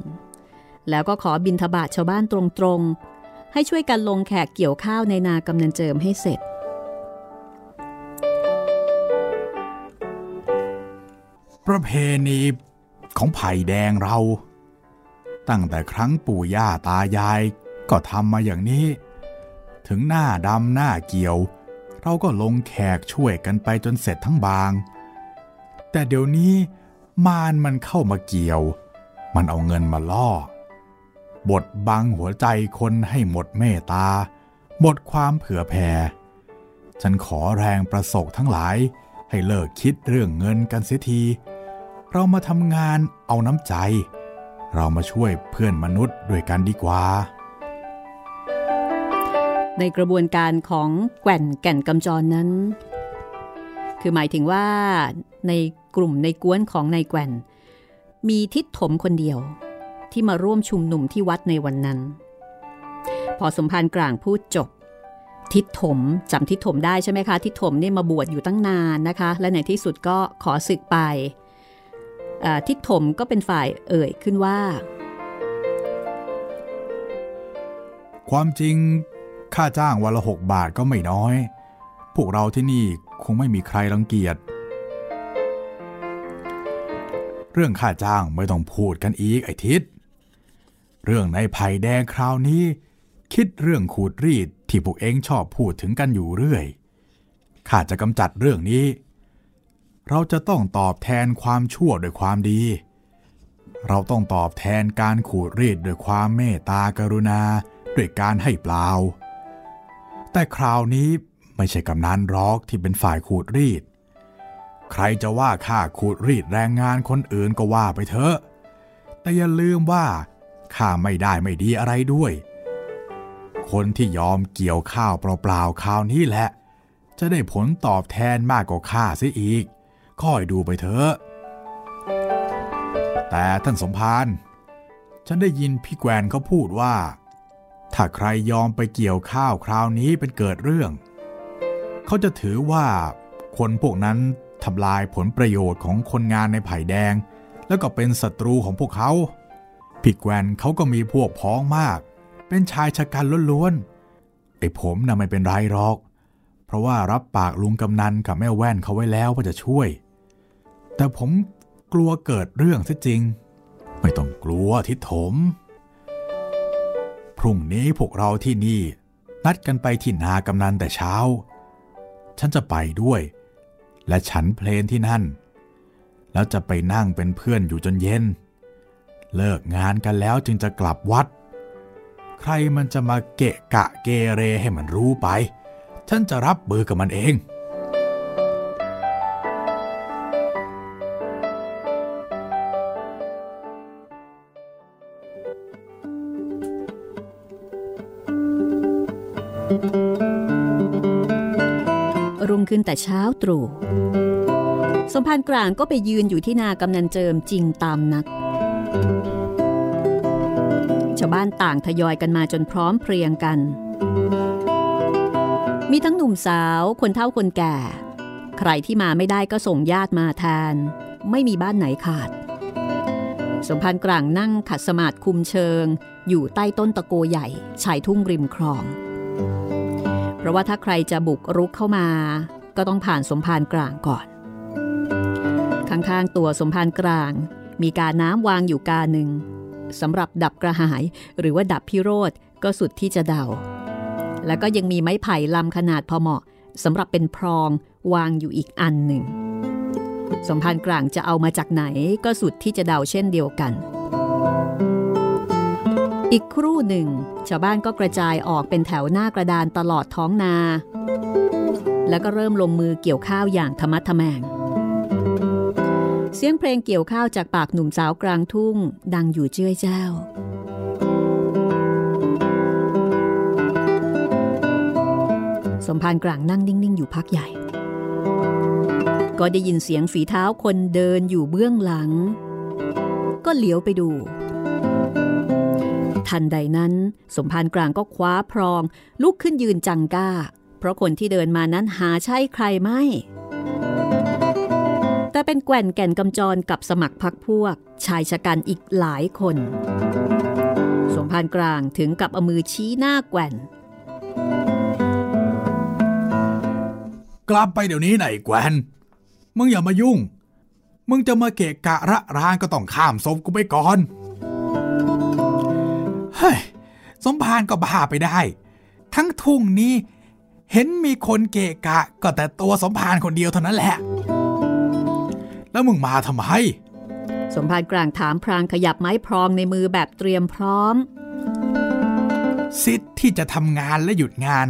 แล้วก็ขอบินทบาทชาวบ้านตรงๆ ให้ช่วยกันลงแขกเกี่ยวข้าวในนากำนันเจิมให้เสร็จ ประเพณีของไผ่แดงเรา ตั้งแต่ครั้งปู่ย่าตายายก็ทำมาอย่างนี้ ถึงหน้าดำหน้าเกี่ยว เราก็ลงแขกช่วยกันไปจนเสร็จทั้งบาง แต่เดี๋ยวนี้มารมันเข้ามาเกี่ยว มันเอาเงินมาล่อบดบังหัวใจคนให้หมดเมตตา หมดความเผื่อแผ่ฉันขอแรงประสกทั้งหลาย ให้เลิกคิดเรื่องเงินกันเสียที เรามาทำงานเอาน้ำใจ เรามาช่วยเพื่อนมนุษย์ด้วยกันดีกว่า ในกระบวนการของแก่นแก่นกำจรนั้น คือหมายถึงว่าในกลุ่มในกวนของนายแก่น มีทิศถมคนเดียวที่มาร่วมชุมนุมที่วัดในวันนั้น พอสมภารกลางพูดจบ ทิศถมจำทิศถมได้ใช่ไหมคะ ทิศถมเนี่ยมาบวชอยู่ตั้งนานนะคะ และในที่สุดก็ขอศึกไปทิศถมก็เป็นฝ่ายเอ่ยขึ้นว่า ความจริง ค่าจ้างวันละหกบาทก็ไม่น้อย พวกเราที่นี่คงไม่มีใครรังเกียจ เรื่องค่าจ้างไม่ต้องพูดกันอีกไอทิศ เรื่องในไผ่แดงคราวนี้ คิดเรื่องขูดรีดที่พวกเองชอบพูดถึงกันอยู่เรื่อย ข้าจะกำจัดเรื่องนี้ เราจะต้องตอบแทนความชั่วด้วยความดี เราต้องตอบแทนการขูดรีดด้วยความเมตตากรุณาด้วยการให้เปล่า แต่คราวนี้ไม่ใช่กำนันรอกที่เป็นฝ่ายขูดรีด ใครจะว่าข้าขูดรีดแรงงานคนอื่นก็ว่าไปเถอะ แต่อย่าลืมว่าข้าไม่ได้ไม่ดีอะไรด้วย คนที่ยอมเกี่ยวข้าวเปล่าๆคราวนี้แหละ จะได้ผลตอบแทนมากกว่าข้าเสียอีกคอยดูไปเถอะ แต่ท่านสมภารฉันได้ยินพี่แกวนเขาพูดว่า ถ้าใครยอมไปเกี่ยวข้าวคราวนี้เป็นเกิดเรื่อง เขาจะถือว่าคนพวกนั้นทำลายผลประโยชน์ของคนงานในไผ่แดง แล้วก็เป็นศัตรูของพวกเขาพี่แกวนเขาก็มีพวกพ้องมาก เป็นชายชะกันล้วนๆไอ้ผมน่ะไม่เป็นไรหรอก เพราะว่ารับปากลุงกำนันกับแม่แว่นเขาไว้แล้วว่าจะช่วย แต่ผมกลัวเกิดเรื่องซะจริง ไม่ต้องกลัวทิศถม พรุ่งนี้พวกเราที่นี่ นัดกันไปที่นากำนันแต่เช้า ฉันจะไปด้วย และฉันเพลนที่นั่น แล้วจะไปนั่งเป็นเพื่อนอยู่จนเย็น เลิกงานกันแล้วจึงจะกลับวัด ใครมันจะมาเกะกะเกเรให้มันรู้ไป ฉันจะรับเบอร์กับมันเอง ขึ้นแต่เช้าตรู่สมภารกลางก็ไปยืนอยู่ที่นากำนันเจิมจริงตามนัดชาวบ้านต่างทยอยกันมาจนพร้อมเพรียงกัน มีทั้งหนุ่มสาวคนเฒ่าคนแก่ ใครที่มาไม่ได้ก็ส่งญาติมาแทน ไม่มีบ้านไหนขาด สมภารกลางนั่งขัดสมาธิคุมเชิง อยู่ใต้ต้นตะโกใหญ่ชายทุ่งริมคลอง เพราะว่าถ้าใครจะบุกรุกเข้ามา ก็ต้องผ่านสมภารกลางก่อน ข้างๆตัวสมภารกลาง มีกาน้ำวางอยู่กาหนึ่งสำหรับดับกระหายหรือว่าดับพิโรธก็สุดที่จะเดา แล้วก็ยังมีไม้ไผ่ลำขนาดพอเหมาะสำหรับเป็นพรองวางอยู่อีกอันหนึ่ง สมภารกลางจะเอามาจากไหนก็สุดที่จะเดาเช่นเดียวกัน อีกครู่หนึ่ง ชาวบ้านก็กระจายออกเป็นแถวหน้ากระดานตลอดท้องนา แล้วก็เริ่มลงมือเกี่ยวข้าวอย่างธรรมัดทแมง เสียงเพลงเกี่ยวข้าวจากปากหนุ่มสาวกลางทุ่ง ดังอยู่เจ้ยเจ้าสมภารกลางนั่งนิ่ง ๆ อยู่พักใหญ่ ก็ได้ยินเสียงฝีเท้าคนเดินอยู่เบื้องหลัง ก็เหลียวไปดู ทันใดนั้น สมภารกลางก็คว้าพรอง ลุกขึ้นยืนจังก้า เพราะคนที่เดินมานั้นหาใช่ใครไม่ แต่เป็นแก่นแก่นกำจรกับสมัครพักพวก ชายชะกันอีกหลายคน สมภารกลางถึงกับเอามือชี้หน้าแก่น กลับไปเดี๋ยวนี้ไหนแกวนมึงอย่ามายุ่ง มึงจะมาเกะกะระรานก็ต้องข้ามศพกูไปก่อน เฮ้ย สมภารก็บ้าไปได้ ทั้งทุ่งนี้ เห็นมีคนเกะกะ ก็แต่ตัวสมภารคนเดียวเท่านั้นแหละ แล้วมึงมาทำไม สมภารกลางถามพรางขยับไม้พรองในมือแบบเตรียมพร้อม สิทธิ์ที่จะทำงานและหยุดงาน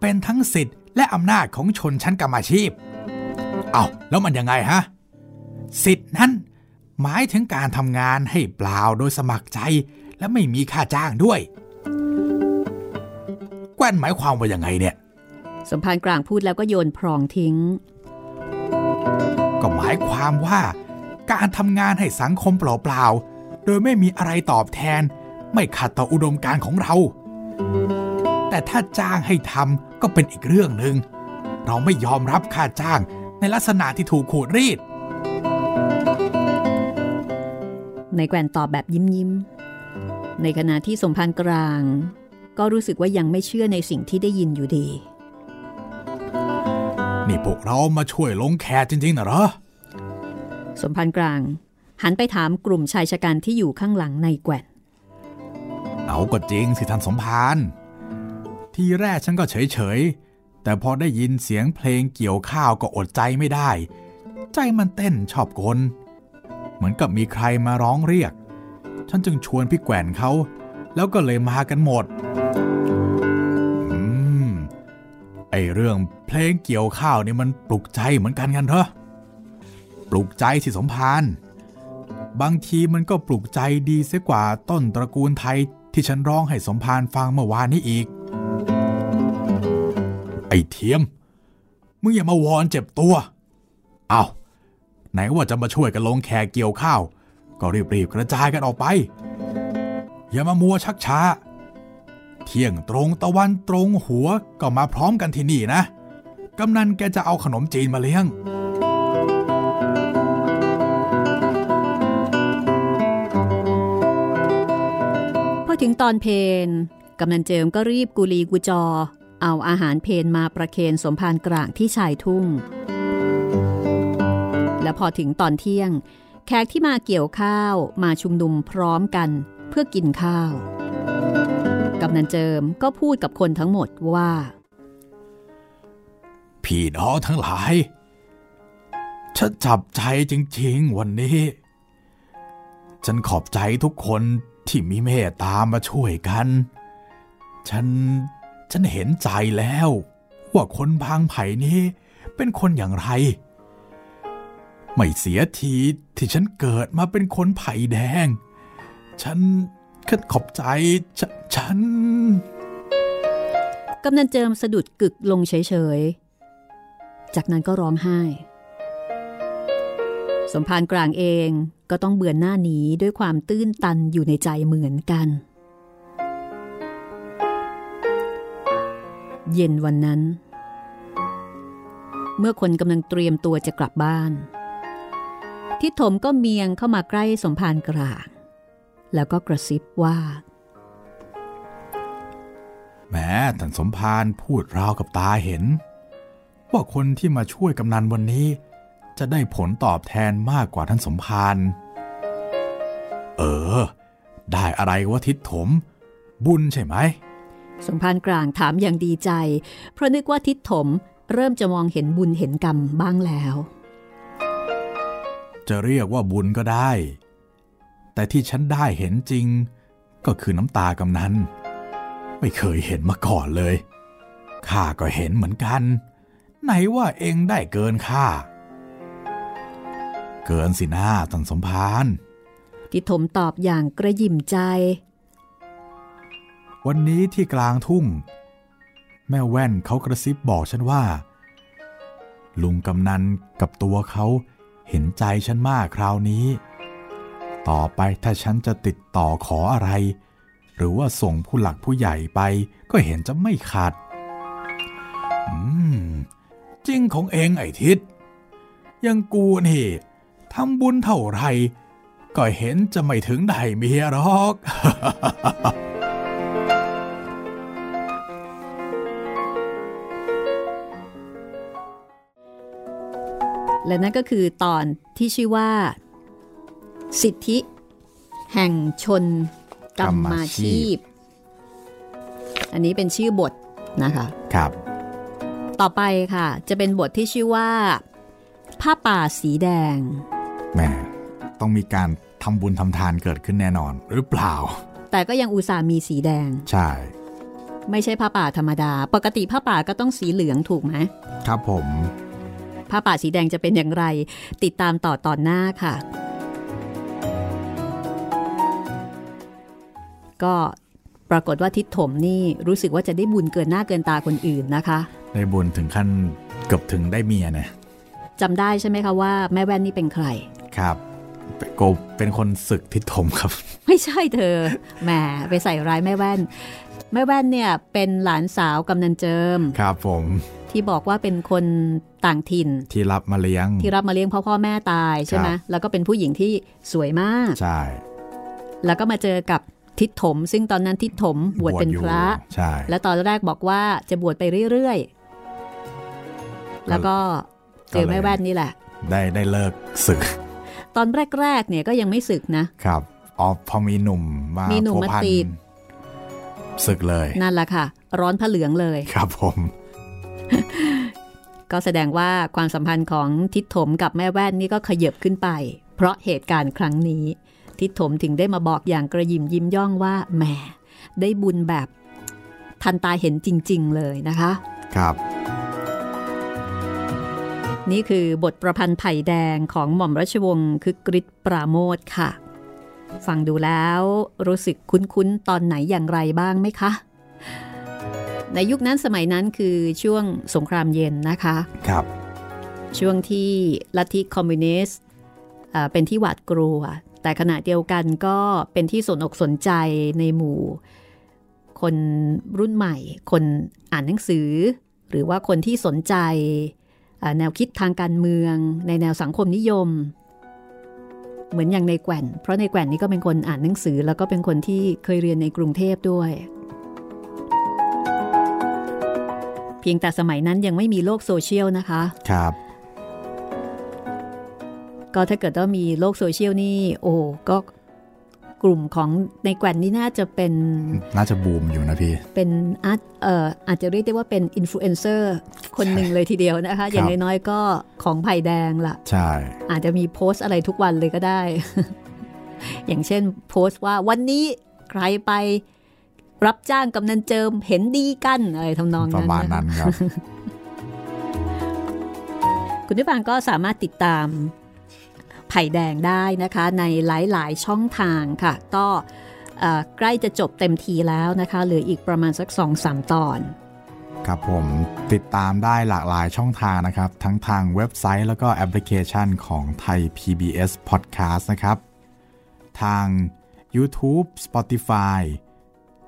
เป็นทั้งสิทธิ์และอำนาจของชนชั้นกรรมอาชีพ เอาแล้วมันยังไงฮะ สิทธินั้น หมายถึงการทำงานให้เปล่าโดยสมัครใจ และไม่มีค่าจ้างด้วย แกวนหมายความว่ายังไงเนี่ย สมภารกลางพูดแล้วก็โยนพรองทิ้ง ก็หมายความว่า การทำงานให้สังคมเปล่าๆ โดยไม่มีอะไรตอบแทน ไม่ขัดต่ออุดมการณ์ของเรา แต่ถ้าจ้างให้ทำก็เป็นอีกเรื่องหนึ่ง เราไม่ยอมรับค่าจ้างในลักษณะที่ถูกขูดรีด ในแกวนตอบแบบยิ้มยิ้มๆในขณะที่สมภารกลาง ก็รู้สึกว่ายังไม่เชื่อในสิ่งที่ได้ยินอยู่ดี นี่พวกเรามาช่วยลงแขกจริงๆนะเหรอ สมภารกลาง หันไปถามกลุ่มชายชะกันที่อยู่ข้างหลังในแกวนเอาก็จริงสิท่านสมภารทีแรกฉันก็เฉยๆ แต่พอได้ยินเสียงเพลงเกี่ยวข้าวก็อดใจไม่ได้ ใจมันเต้นชอบกลเหมือนกับมีใครมาร้องเรียก ฉันจึงชวนพี่แกว่นเขา แล้วก็เลยมากันหมด ไอเรื่องเพลงเกี่ยวข้าวนี่มันปลุกใจเหมือนกันกันเถอะ ปลุกใจสิสมภารบางทีมันก็ปลุกใจดีเสียกว่าต้นตระกูลไทยที่ฉันร้องให้สมภารฟังเมื่อวานนี้อีก ไอ้เทียม มึงอย่ามาวอนเจ็บตัว เอาไหนว่าจะมาช่วยกันลงแขกเกี่ยวข้าว ก็รีบๆกระจายกันออกไป อย่ามามัวชักช้า เที่ยงตรงตะวันตรงหัวก็มาพร้อมกันที่นี่นะ กำนันแกจะเอาขนมจีนมาเลี้ยง พอถึงตอนเพนกำนันเจิมก็รีบกุลีกุจอ เอาอาหารเพนมาประเคนสมภารกลางที่ชายทุ่ง และพอถึงตอนเที่ยง แขกที่มาเกี่ยวข้าวมาชุมนุมพร้อมกันเพื่อกินข้าวำนันเจิมก็พูดกับคนทั้งหมดว่า พี่น้องทั้งหลาย ฉันจับใจจริงๆวันนี้ ฉันขอบใจทุกคนที่มีเมตตามาช่วยกัน ฉัน ฉันเห็นใจแล้ว ว่าคนบางไผ่นี้ เป็นคนอย่างไร ไม่เสียทีที่ฉันเกิดมาเป็นคนไผ่แดง ฉัน ฉันขอบใจฉฉัน กำนันเจิมสะดุดกึกลงเฉยๆ จากนั้นก็ร้องไห้ สมภารกลางเองก็ต้องเบือนหน้าหนีด้วยความตื้นตันอยู่ในใจเหมือนกัน เย็นวันนั้น เมื่อคนกำลังเตรียมตัวจะกลับบ้าน ทิศถมก็เมียงเข้ามาใกล้สมภารกลาง แล้วก็กระซิบว่าแม้ท่านสมภารพูดราวกับตาเห็น ว่าคนที่มาช่วยกำนันวันนี้ จะได้ผลตอบแทนมากกว่าท่านสมภารเออ ได้อะไรวะทิศถม บุญใช่ไหม สมภารกลางถามอย่างดีใจ เพราะนึกว่าทิศถมเริ่มจะมองเห็นบุญเห็นกรรมบ้างแล้ว จะเรียกว่าบุญก็ได้ แต่ที่ฉันได้เห็นจริง ก็คือน้ำตากำนันไม่เคยเห็นมาก่อนเลยข้าก็เห็นเหมือนกัน ไหนว่าเองได้เกินข้าเกินสินะท่านสมภารทิศถมตอบอย่างกระยิมใจ วันนี้ที่กลางทุ่ง แม่แว่นเขากระซิบบอกฉันว่า ลุงกำนันกับตัวเขาเห็นใจฉันมากคราวนี้ ต่อไปถ้าฉันจะติดต่อขออะไร หรือว่าส่งผู้หลักผู้ใหญ่ไปก็เห็นจะไม่ขาด อืม จริงของเองไอ้ทิศยังกูนี่ทำบุญเท่าไรก็เห็นจะไม่ถึงได้เมียหรอก และนั่นก็คือตอนที่ชื่อว่า สิทธิ แห่งชนกรรมาชีพ อันนี้เป็นชื่อบทนะคะครับ ต่อไปค่ะ จะเป็นบทที่ชื่อว่า ผ้าป่าสีแดงแม่ต้องมีการทำบุญทำทานเกิดขึ้นแน่นอนหรือเปล่า แต่ก็ยังอุตส่าห์มีสีแดง ใช่ ไม่ใช่ผ้าป่าธรรมดา ปกติผ้าป่าก็ต้องสีเหลืองถูกไหมครับผมผ้าป่าสีแดงจะเป็นอย่างไร ติดตามต่อตอนหน้าค่ะ ก็ปรากฏว่าทิศถมนี่รู้สึกว่าจะได้บุญเกินหน้าเกินตาคนอื่นนะคะ ได้บุญถึงขั้นเกือบถึงได้เมียเนี่ยจำได้ใช่ไหมคะว่าแม่แว่นนี่เป็นใคร ครับโกเป็นคนศึกทิศถมครับ ไม่ใช่เธอแหมไปใส่ร้ายแม่แว่น แม่แว่นเนี่ยเป็นหลานสาวกำนันเจิม ครับผมที่บอกว่าเป็นคนต่างถิ่น ที่รับมาเลี้ยง ที่รับมาเลี้ยงพ่อพ่อแม่ตายใช่ไหมครับแล้วก็เป็นผู้หญิงที่สวยมาก ใช่ แล้วก็มาเจอกับ ทิศถม ซึ่งตอนนั้นทิศถมบวชเป็นอยู่พระใช่และตอนแรกบอกว่าจะบวชไปเรื่อยๆ แล้วก็เจอแม่แว่นนี่แหละ ได้ได้เลิกศึก ตอนแรกๆเนี่ยก็ยังไม่สึกนะ ครับอ๋อพอมีหนุ่มมามีหนุ่มพัวมาพันติดศึกเลย นั่นแหละค่ะ ร้อนผ้าเหลืองเลย ครับผม ก็แสดงว่าความสัมพันธ์ของทิศถมกับแม่แว่นนี่ก็ขยับขึ้นไป เพราะเหตุการณ์ครั้งนี้ ทิศถมถึงได้มาบอกอย่างกระยิมยิ้มย่องว่าแหมได้บุญแบบทันตาเห็นจริง ๆ เลยนะคะ ครับ นี่คือบทประพันธ์ไผ่แดงของหม่อมราชวงศ์คือกริชปราโมทค่ะ ฟังดูแล้วรู้สึกคุ้น ๆ ตอนไหนอย่างไรบ้างไหมคะ ในยุคนั้นสมัยนั้นคือช่วงสงครามเย็นนะคะ ครับ ช่วงที่ลัทธิคอมมิวนิสต์อ่าเป็นที่หวาดกลัว แต่ขณะเดียวกันก็เป็นที่สนอกสนใจในหมู่ คนรุ่นใหม่ คนอ่านหนังสือ หรือว่าคนที่สนใจแนวคิดทางการเมือง ในแนวสังคมนิยม เหมือนอย่างในแกว่น เพราะในแกว่นนี่ก็เป็นคนอ่านหนังสือ แล้วก็เป็นคนที่เคยเรียนในกรุงเทพด้วย เพียงแต่สมัยนั้นยังไม่มีโลกโซเชียลนะคะ ครับ ก็ถ้าเกิดว่ามีโลกโซเชียลนี่ โอ้ก็กลุ่มของนายแกว่นนี่น่าจะเป็น น่าจะบูมอยู่นะพี่ เป็นอาร์ตเอ่ออาจจะเรียกได้ว่าเป็นอินฟลูเอนเซอร์คนหนึ่งเลยทีเดียวนะคะ อย่างน้อยๆก็ของไผ่แดงล่ะใช่ อาจจะมีโพสต์อะไรทุกวันเลยก็ได้ อย่างเช่นโพสต์ว่าวันนี้ใครไปรับจ้างกำนันเจิมเห็นดีกันอะไรทำนองปนั้ระนมาณนะคะนั้นครับ คุณผู้ฟังก็สามารถติดตาม ไผ่แดงได้นะคะในหลายๆช่องทางค่ะ ก็เอ่อใกล้จะจบเต็มทีแล้วนะคะเหลืออีกประมาณสัก2อสตอนครับผมติดตามได้หลากหลายช่องทางนะครับ ทั้งทางเว็บไซต์แล้วก็แอปพลิเคชันของไทย PBS Podcast นะครับ ทาง YouTube Spotify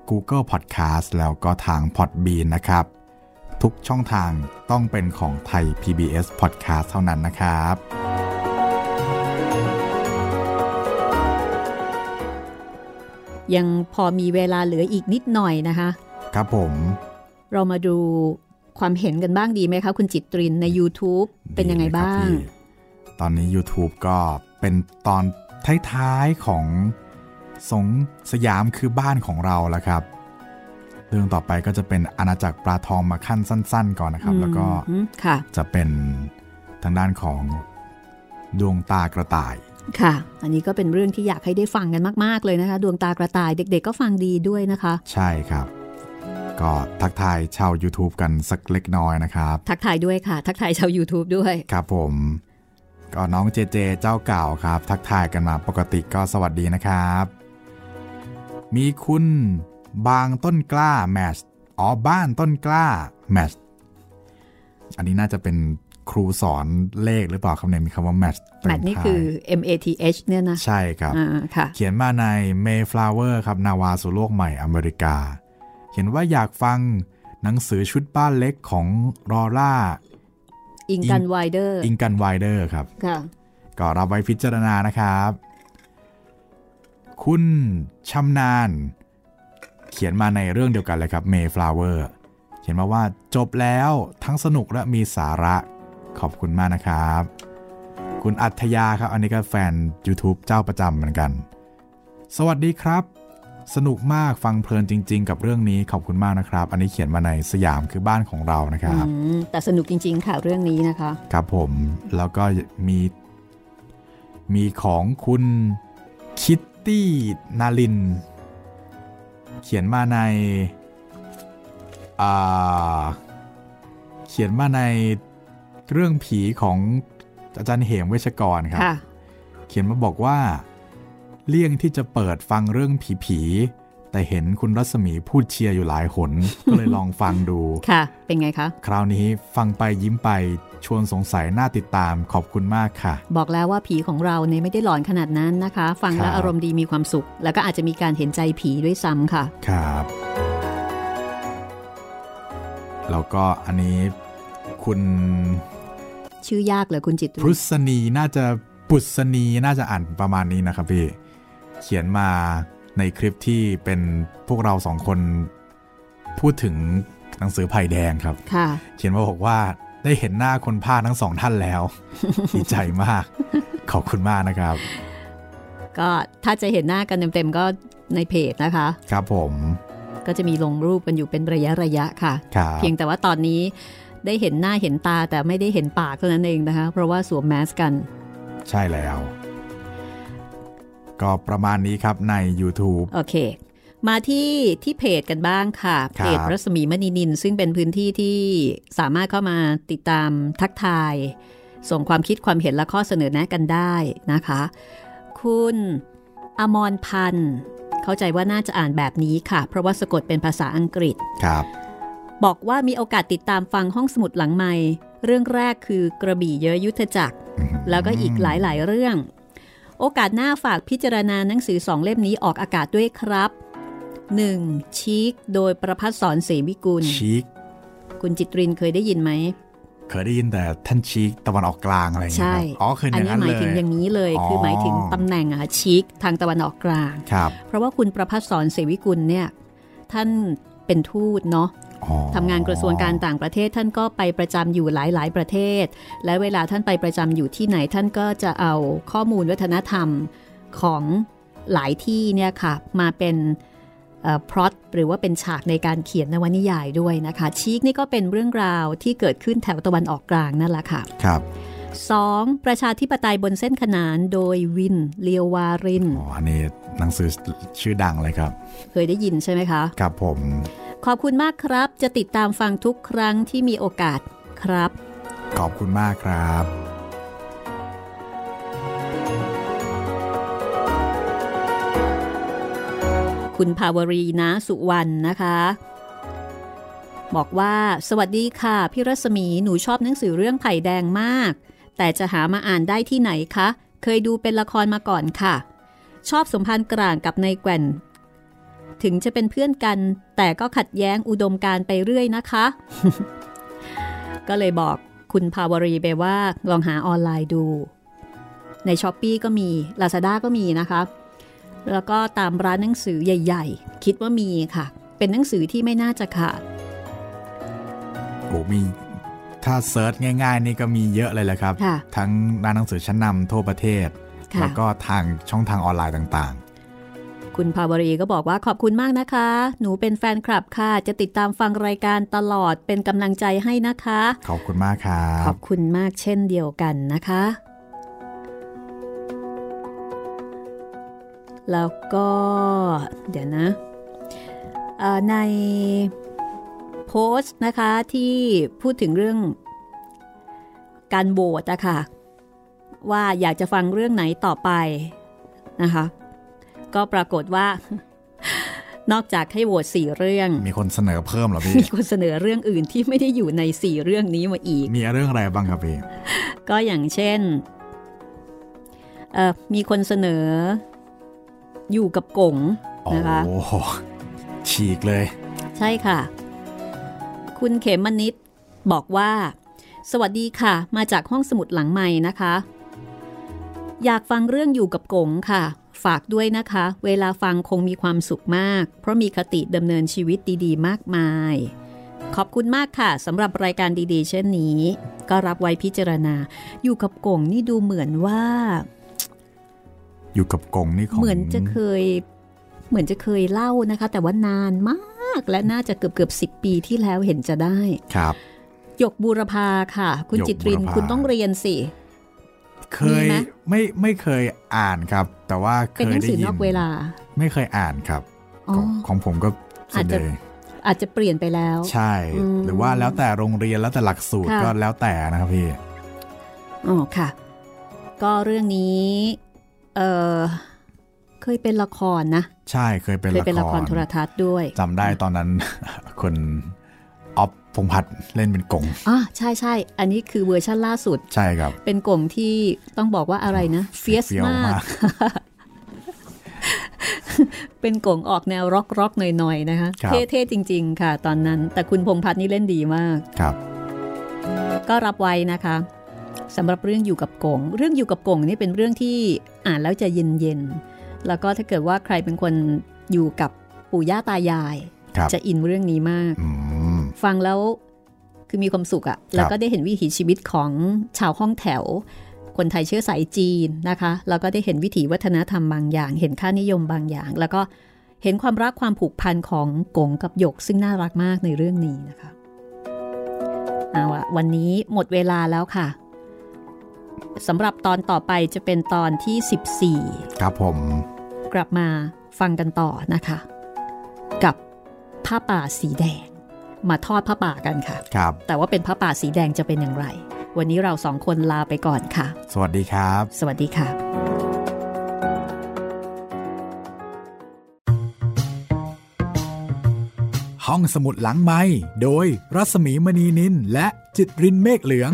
Google Podcast แล้วก็ทาง Podbean นะครับ ทุกช่องทางต้องเป็นของไทย PBS Podcast เท่านั้นนะครับ ยังพอมีเวลาเหลืออีกนิดหน่อยนะคะ ครับผม เรามาดูความเห็นกันบ้างดีไหมคะ คุณจิตรินใน YouTube เป็นยังไงบ้างดีเลยครับพี่ตอนนี้ YouTube ก็เป็นตอนท้ายๆของสงสยามคือบ้านของเราแล้วครับ เรื่องต่อไปก็จะเป็นอาณาจักรปลาทองมาขั้นสั้น ๆ ก่อนนะครับ แล้วก็อืมค่ะจะเป็นทางด้านของดวงตากระต่าย ค่ะ อันนี้ก็เป็นเรื่องที่อยากให้ได้ฟังกันมาก ๆ เลยนะคะ ดวงตากระต่ายเด็ก ๆ ก็ฟังดีด้วยนะคะ ใช่ครับ ก็ทักทายชาว YouTube กันสักเล็กน้อยนะครับ ทักทายด้วยค่ะ ทักทายชาว YouTube ด้วย ครับผม ก็น้องเจเจเจ้าเก่าครับ ทักทายกันมาปกติก็สวัสดีนะครับ มีคุณบางต้นกล้าแมชอ๋อบ้านต้นกล้าแมชอันนี้น่าจะเป็น ครูสอนเลขหรือเปล่าครับเนี่ยมีคำว่าแมชแมทนี่คือ M A T H เนี่ยนะ ใช่ครับอ่าค่ะเขียนมาใน Mayflower ครับ นาวาสู่โลกใหม่อเมริกา เขียนว่าอยากฟังหนังสือชุดบ้านเล็กของลอร่าอิงกัลส์ไวล์เดอร์อิงกัลส์ ไวล์เดอร์ครับค่ะก็รับไว้พิจารณานะครับ คุณชำนาญ เขียนมาในเรื่องเดียวกันเลยครับ Mayflower เขียนมาว่าจบแล้วทั้งสนุกและมีสาระ ขอบคุณมากนะครับ คุณอัธยาครับ อันนี้ก็แฟน YouTube เจ้าประจำเหมือนกัน สวัสดีครับ สนุกมากฟังเพลินจริง ๆ กับเรื่องนี้ขอบคุณมากนะครับ อันนี้เขียนมาในสยามคือบ้านของเรานะครับอืมแต่สนุกจริง ๆ ค่ะเรื่องนี้นะคะ ครับผมแล้วก็มีมีของคุณคิตตี้นาลิน เขียนมาในอ่าเขียนมาใน เรื่องผีของอาจารย์เหมเวชกรครับค่ะเขียนมาบอกว่า เลี่ยงที่จะเปิดฟังเรื่องผีๆแต่เห็นคุณรัศมีพูดเชียร์อยู่หลายหน ก็เลยลองฟังดู ค่ะ เป็นไงคะ คราวนี้ฟังไปยิ้มไปชวนสงสัยน่าติดตามขอบคุณมากค่ะ บอกแล้วว่าผีของเราเนี่ยไม่ได้หลอนขนาดนั้นนะคะ ฟังแล้วครับอารมณ์ดีมีความสุข แล้วก็อาจจะมีการเห็นใจผีด้วยซ้ำค่ะ ครับ แล้วก็อันนี้คุณ ชื่อยากเลยคุณจิตพรุษณีน่าจะปุษณีน่าจะอ่านประมาณนี้นะครับพี่ เขียนมาในคลิปที่เป็นพวกเราสองคนพูดถึงหนังสือไผ่แดงครับค่ะเขียนมาบอกว่าได้เห็นหน้าคนพากย์ทั้งสองท่านแล้วดีใจมาก ขอบคุณมากนะครับ ก็ถ้าจะเห็นหน้ากันเต็มๆก็ในเพจนะคะ ครับผม ก็จะมีลงรูปกันอยู่เป็นระยะระยะๆค่ะครับเพียงแต่ว่าตอนนี้ ได้เห็นหน้าเห็นตาแต่ไม่ได้เห็นปากเท่านั้นเองนะคะ เพราะว่าสวมแมสกัน ใช่แล้ว ก็ประมาณนี้ครับใน YouTube โอเค มาที่ที่เพจกันบ้างค่ะครัเพบจรัศมีมณีนิน ซึ่งเป็นพื้นที่ที่สามารถเข้ามาติดตามทักทาย ส่งความคิดความเห็นและข้อเสนอแนะกันได้นะคะ คุณอมรพันธ์เข้าใจว่าน่าจะอ่านแบบนี้ค่ะ เพราะว่าสะกดเป็นภาษาอังกฤษครับ บอกว่ามีโอกาสติดตามฟังห้องสมุดหลังใหม่ เรื่องแรกคือกระบี่เยอะยุทธจักร แล้วก็อีกหลายๆ เรื่อง โอกาสหน้าฝากพิจารณาหนังสือสองเล่มนี้ออกอากาศด้วยครับ 1. ชีคโดยประพัฒสอนเสวิกุลชีคคุณจิตรินเคยได้ยินไหม เคยได้ยินแต่ท่านชีคตะวันออกกลางอะไรอย่างเงี้ยใช่ครับอ๋อเคยอัอนย่างนี้นั้นหมาเลยยถึงอย่างนี้เลยอ๋อคือหมายถึงตำแหน่งอะชีคทางตะวันออกกลางครับเพราะว่าคุณประพัฒสอนเสวิกุลเนี่ยท่านเป็นทูตเนาะอ๋อ ทำงานกระทรวงการต่างประเทศท่านก็ไปประจำอยู่หลาย ๆ ประเทศ และเวลาท่านไปประจำอยู่ที่ไหนท่านก็จะเอาข้อมูลวัฒนธรรมของหลายที่เนี่ยค่ะมาเป็นพล็อตหรือว่าเป็นฉากในการเขียนนวนิยายด้วยนะคะชีกนี่ก็เป็นเรื่องราวที่เกิดขึ้นแถวตะวันออกกลางนั่นแหละค่ะครับ 2. ประชาธิปไตยบนเส้นขนานโดยวินเลียววารินอ๋ออันนี้หนังสือชื่อดังเลยครับ เคยได้ยินใช่ไหมคะ ครับผม ขอบคุณมากครับ จะติดตามฟังทุกครั้งที่มีโอกาสครับ ขอบคุณมากครับคุณภาวรีนะสุวรรณนะคะ บอกว่าสวัสดีค่ะ พี่รัศมีหนูชอบหนังสือเรื่องไผ่แดงมาก แต่จะหามาอ่านได้ที่ไหนคะ เคยดูเป็นละครมาก่อนค่ะ ชอบสมพันธ์กลางกับนายแกว่น ถึงจะเป็นเพื่อนกัน แต่ก็ขัดแย้งอุดมการณ์ไปเรื่อยนะคะ ก็เลยบอกคุณภาวรีไปว่าลองหาออนไลน์ดู ในช้อปปีก็มี Lazada ก็มีนะคะ แล้วก็ตามร้านหนังสือใหญ่ ๆ คิดว่ามีค่ะ เป็นหนังสือที่ไม่น่าจะขาดโอ้มีถ้าเซิร์ชง่าย ๆ นี่ก็มีเยอะเลยแหละครับค่ะทั้งร้านหนังสือชั้นนำทั่วประเทศค่ะแล้วก็ทางช่องทางออนไลน์ต่าง คุณภาวรีก็บอกว่าขอบคุณมากนะคะ หนูเป็นแฟนคลับค่ะ จะติดตามฟังรายการตลอดเป็นกำลังใจให้นะคะๆขอบคุณมากครัขอบบคุณมากเช่นเดียวกันนะคะ แล้วก็ เดี๋ยวนะเอ่อในโพสต์นะคะที่พูดถึงเรื่องการโหวตอะค่ะว่าอยากจะฟังเรื่องไหนต่อไปนะคะ ก็ปรากฏว่านอกจากให้โหวตสี่เรื่อง มีคนเสนอเพิ่มเหรอพี่ มีคนเสนอเรื่องอื่นที่ไม่ได้อยู่ในสี่เรื่องนี้มาอีก มีเรื่องอะไรบ้างครับพี่ ก็อย่างเช่นเอ่อมีคนเสนออยู่กับกงโอ้นะคะโหฉีกเลย ใช่ค่ะ คุณเขมมนิดบอกว่า สวัสดีค่ะ มาจากห้องสมุดหลังใหม่นะคะ อยากฟังเรื่องอยู่กับกงค่ะ ฝากด้วยนะคะ เวลาฟังคงมีความสุขมาก เพราะมีคติดำเนินชีวิตดีๆ มากมาย ขอบคุณมากค่ะสำหรับรายการดีๆ เช่นนี้ ก็รับไว้พิจารณา อยู่กับกงนี่ดูเหมือนว่า อยู่กับกงนี่ของเหมือนจะเคย เหมือนจะเคยเล่านะคะ แต่ว่านานมากและน่าจะเกือบเกือบสิปีที่แล้วเห็นจะได้ครับหยกบูรพาค่ะ คุณหยกจิตรินบูรพาคุณต้องเรียนสิ เคมียไหมไม่ไม่เคยอ่านครับ แต่ว่าเคเป็นหยนังได้สือยินอกเวลา ไม่เคยอ่านครับอ๋อของของผมก็ส่วนอาจจะใหญ่อาจจะเปลี่ยนไปแล้ว ใช่ หรือว่าแล้วแต่โรงเรียนแล้วแต่หลักสูตรก็แล้วแต่นะครับพี่อ๋อค่ะ ก็เรื่องนี้เออเคยเป็นละครนะ ใช่เคยเป็นเคยเป็นละครโทรทัศน์ด้วยจำได้ตอนนั้นคนออฟ พงพัฒเล่นเป็นกงอ่าใช่ใช่ อันนี้คือเวอร์ชั่นล่าสุด ใช่ครับ เป็นกงที่ต้องบอกว่าอะไรนะ เฟียสมาก เป็นกงออกแนวร็อกร็อกหน่อยๆนะคะ เท่ๆจริง ๆ ค่ะ ตอนนั้น แต่คุณพงษ์พัฒน์นี่เล่นดีมาก ครับ ก็รับไว้นะคะสำหรับเรื่องอยู่กับกง เรื่องอยู่กับกงนี่เป็นเรื่องที่อ่านแล้วจะเย็นๆ แล้วก็ถ้าเกิดว่าใครเป็นคนอยู่กับปู่ย่าตายาย จะอินเรื่องนี้มาก ฟังแล้วคือมีความสุขอะแล้วก็ได้เห็นวิถีชีวิตของชาวห้องแถว คนไทยเชื้อสายจีนนะคะ แล้วก็ได้เห็นวิถีวัฒนธรรมบางอย่าง เห็นค่านิยมบางอย่าง แล้วก็เห็นความรักความผูกพันของกงกับหยก ซึ่งน่ารักมากในเรื่องนี้นะคะเอาละวันนี้หมดเวลาแล้วค่ะสำหรับตอนต่อไปจะเป็นตอนที่ 14 ครับผม กลับมาฟังกันต่อนะคะ กับผ้าป่าสีแดง มาทอดผ้าป่ากันค่ะครับแต่ว่าเป็นผ้าป่าสีแดงจะเป็นอย่างไร วันนี้เราสองคนลาไปก่อนค่ะ สวัสดีครับ สวัสดีค่ะ ห้องสมุดหลังไม้โดยรัศมีมณีนินและจิตรินเมฆเหลือง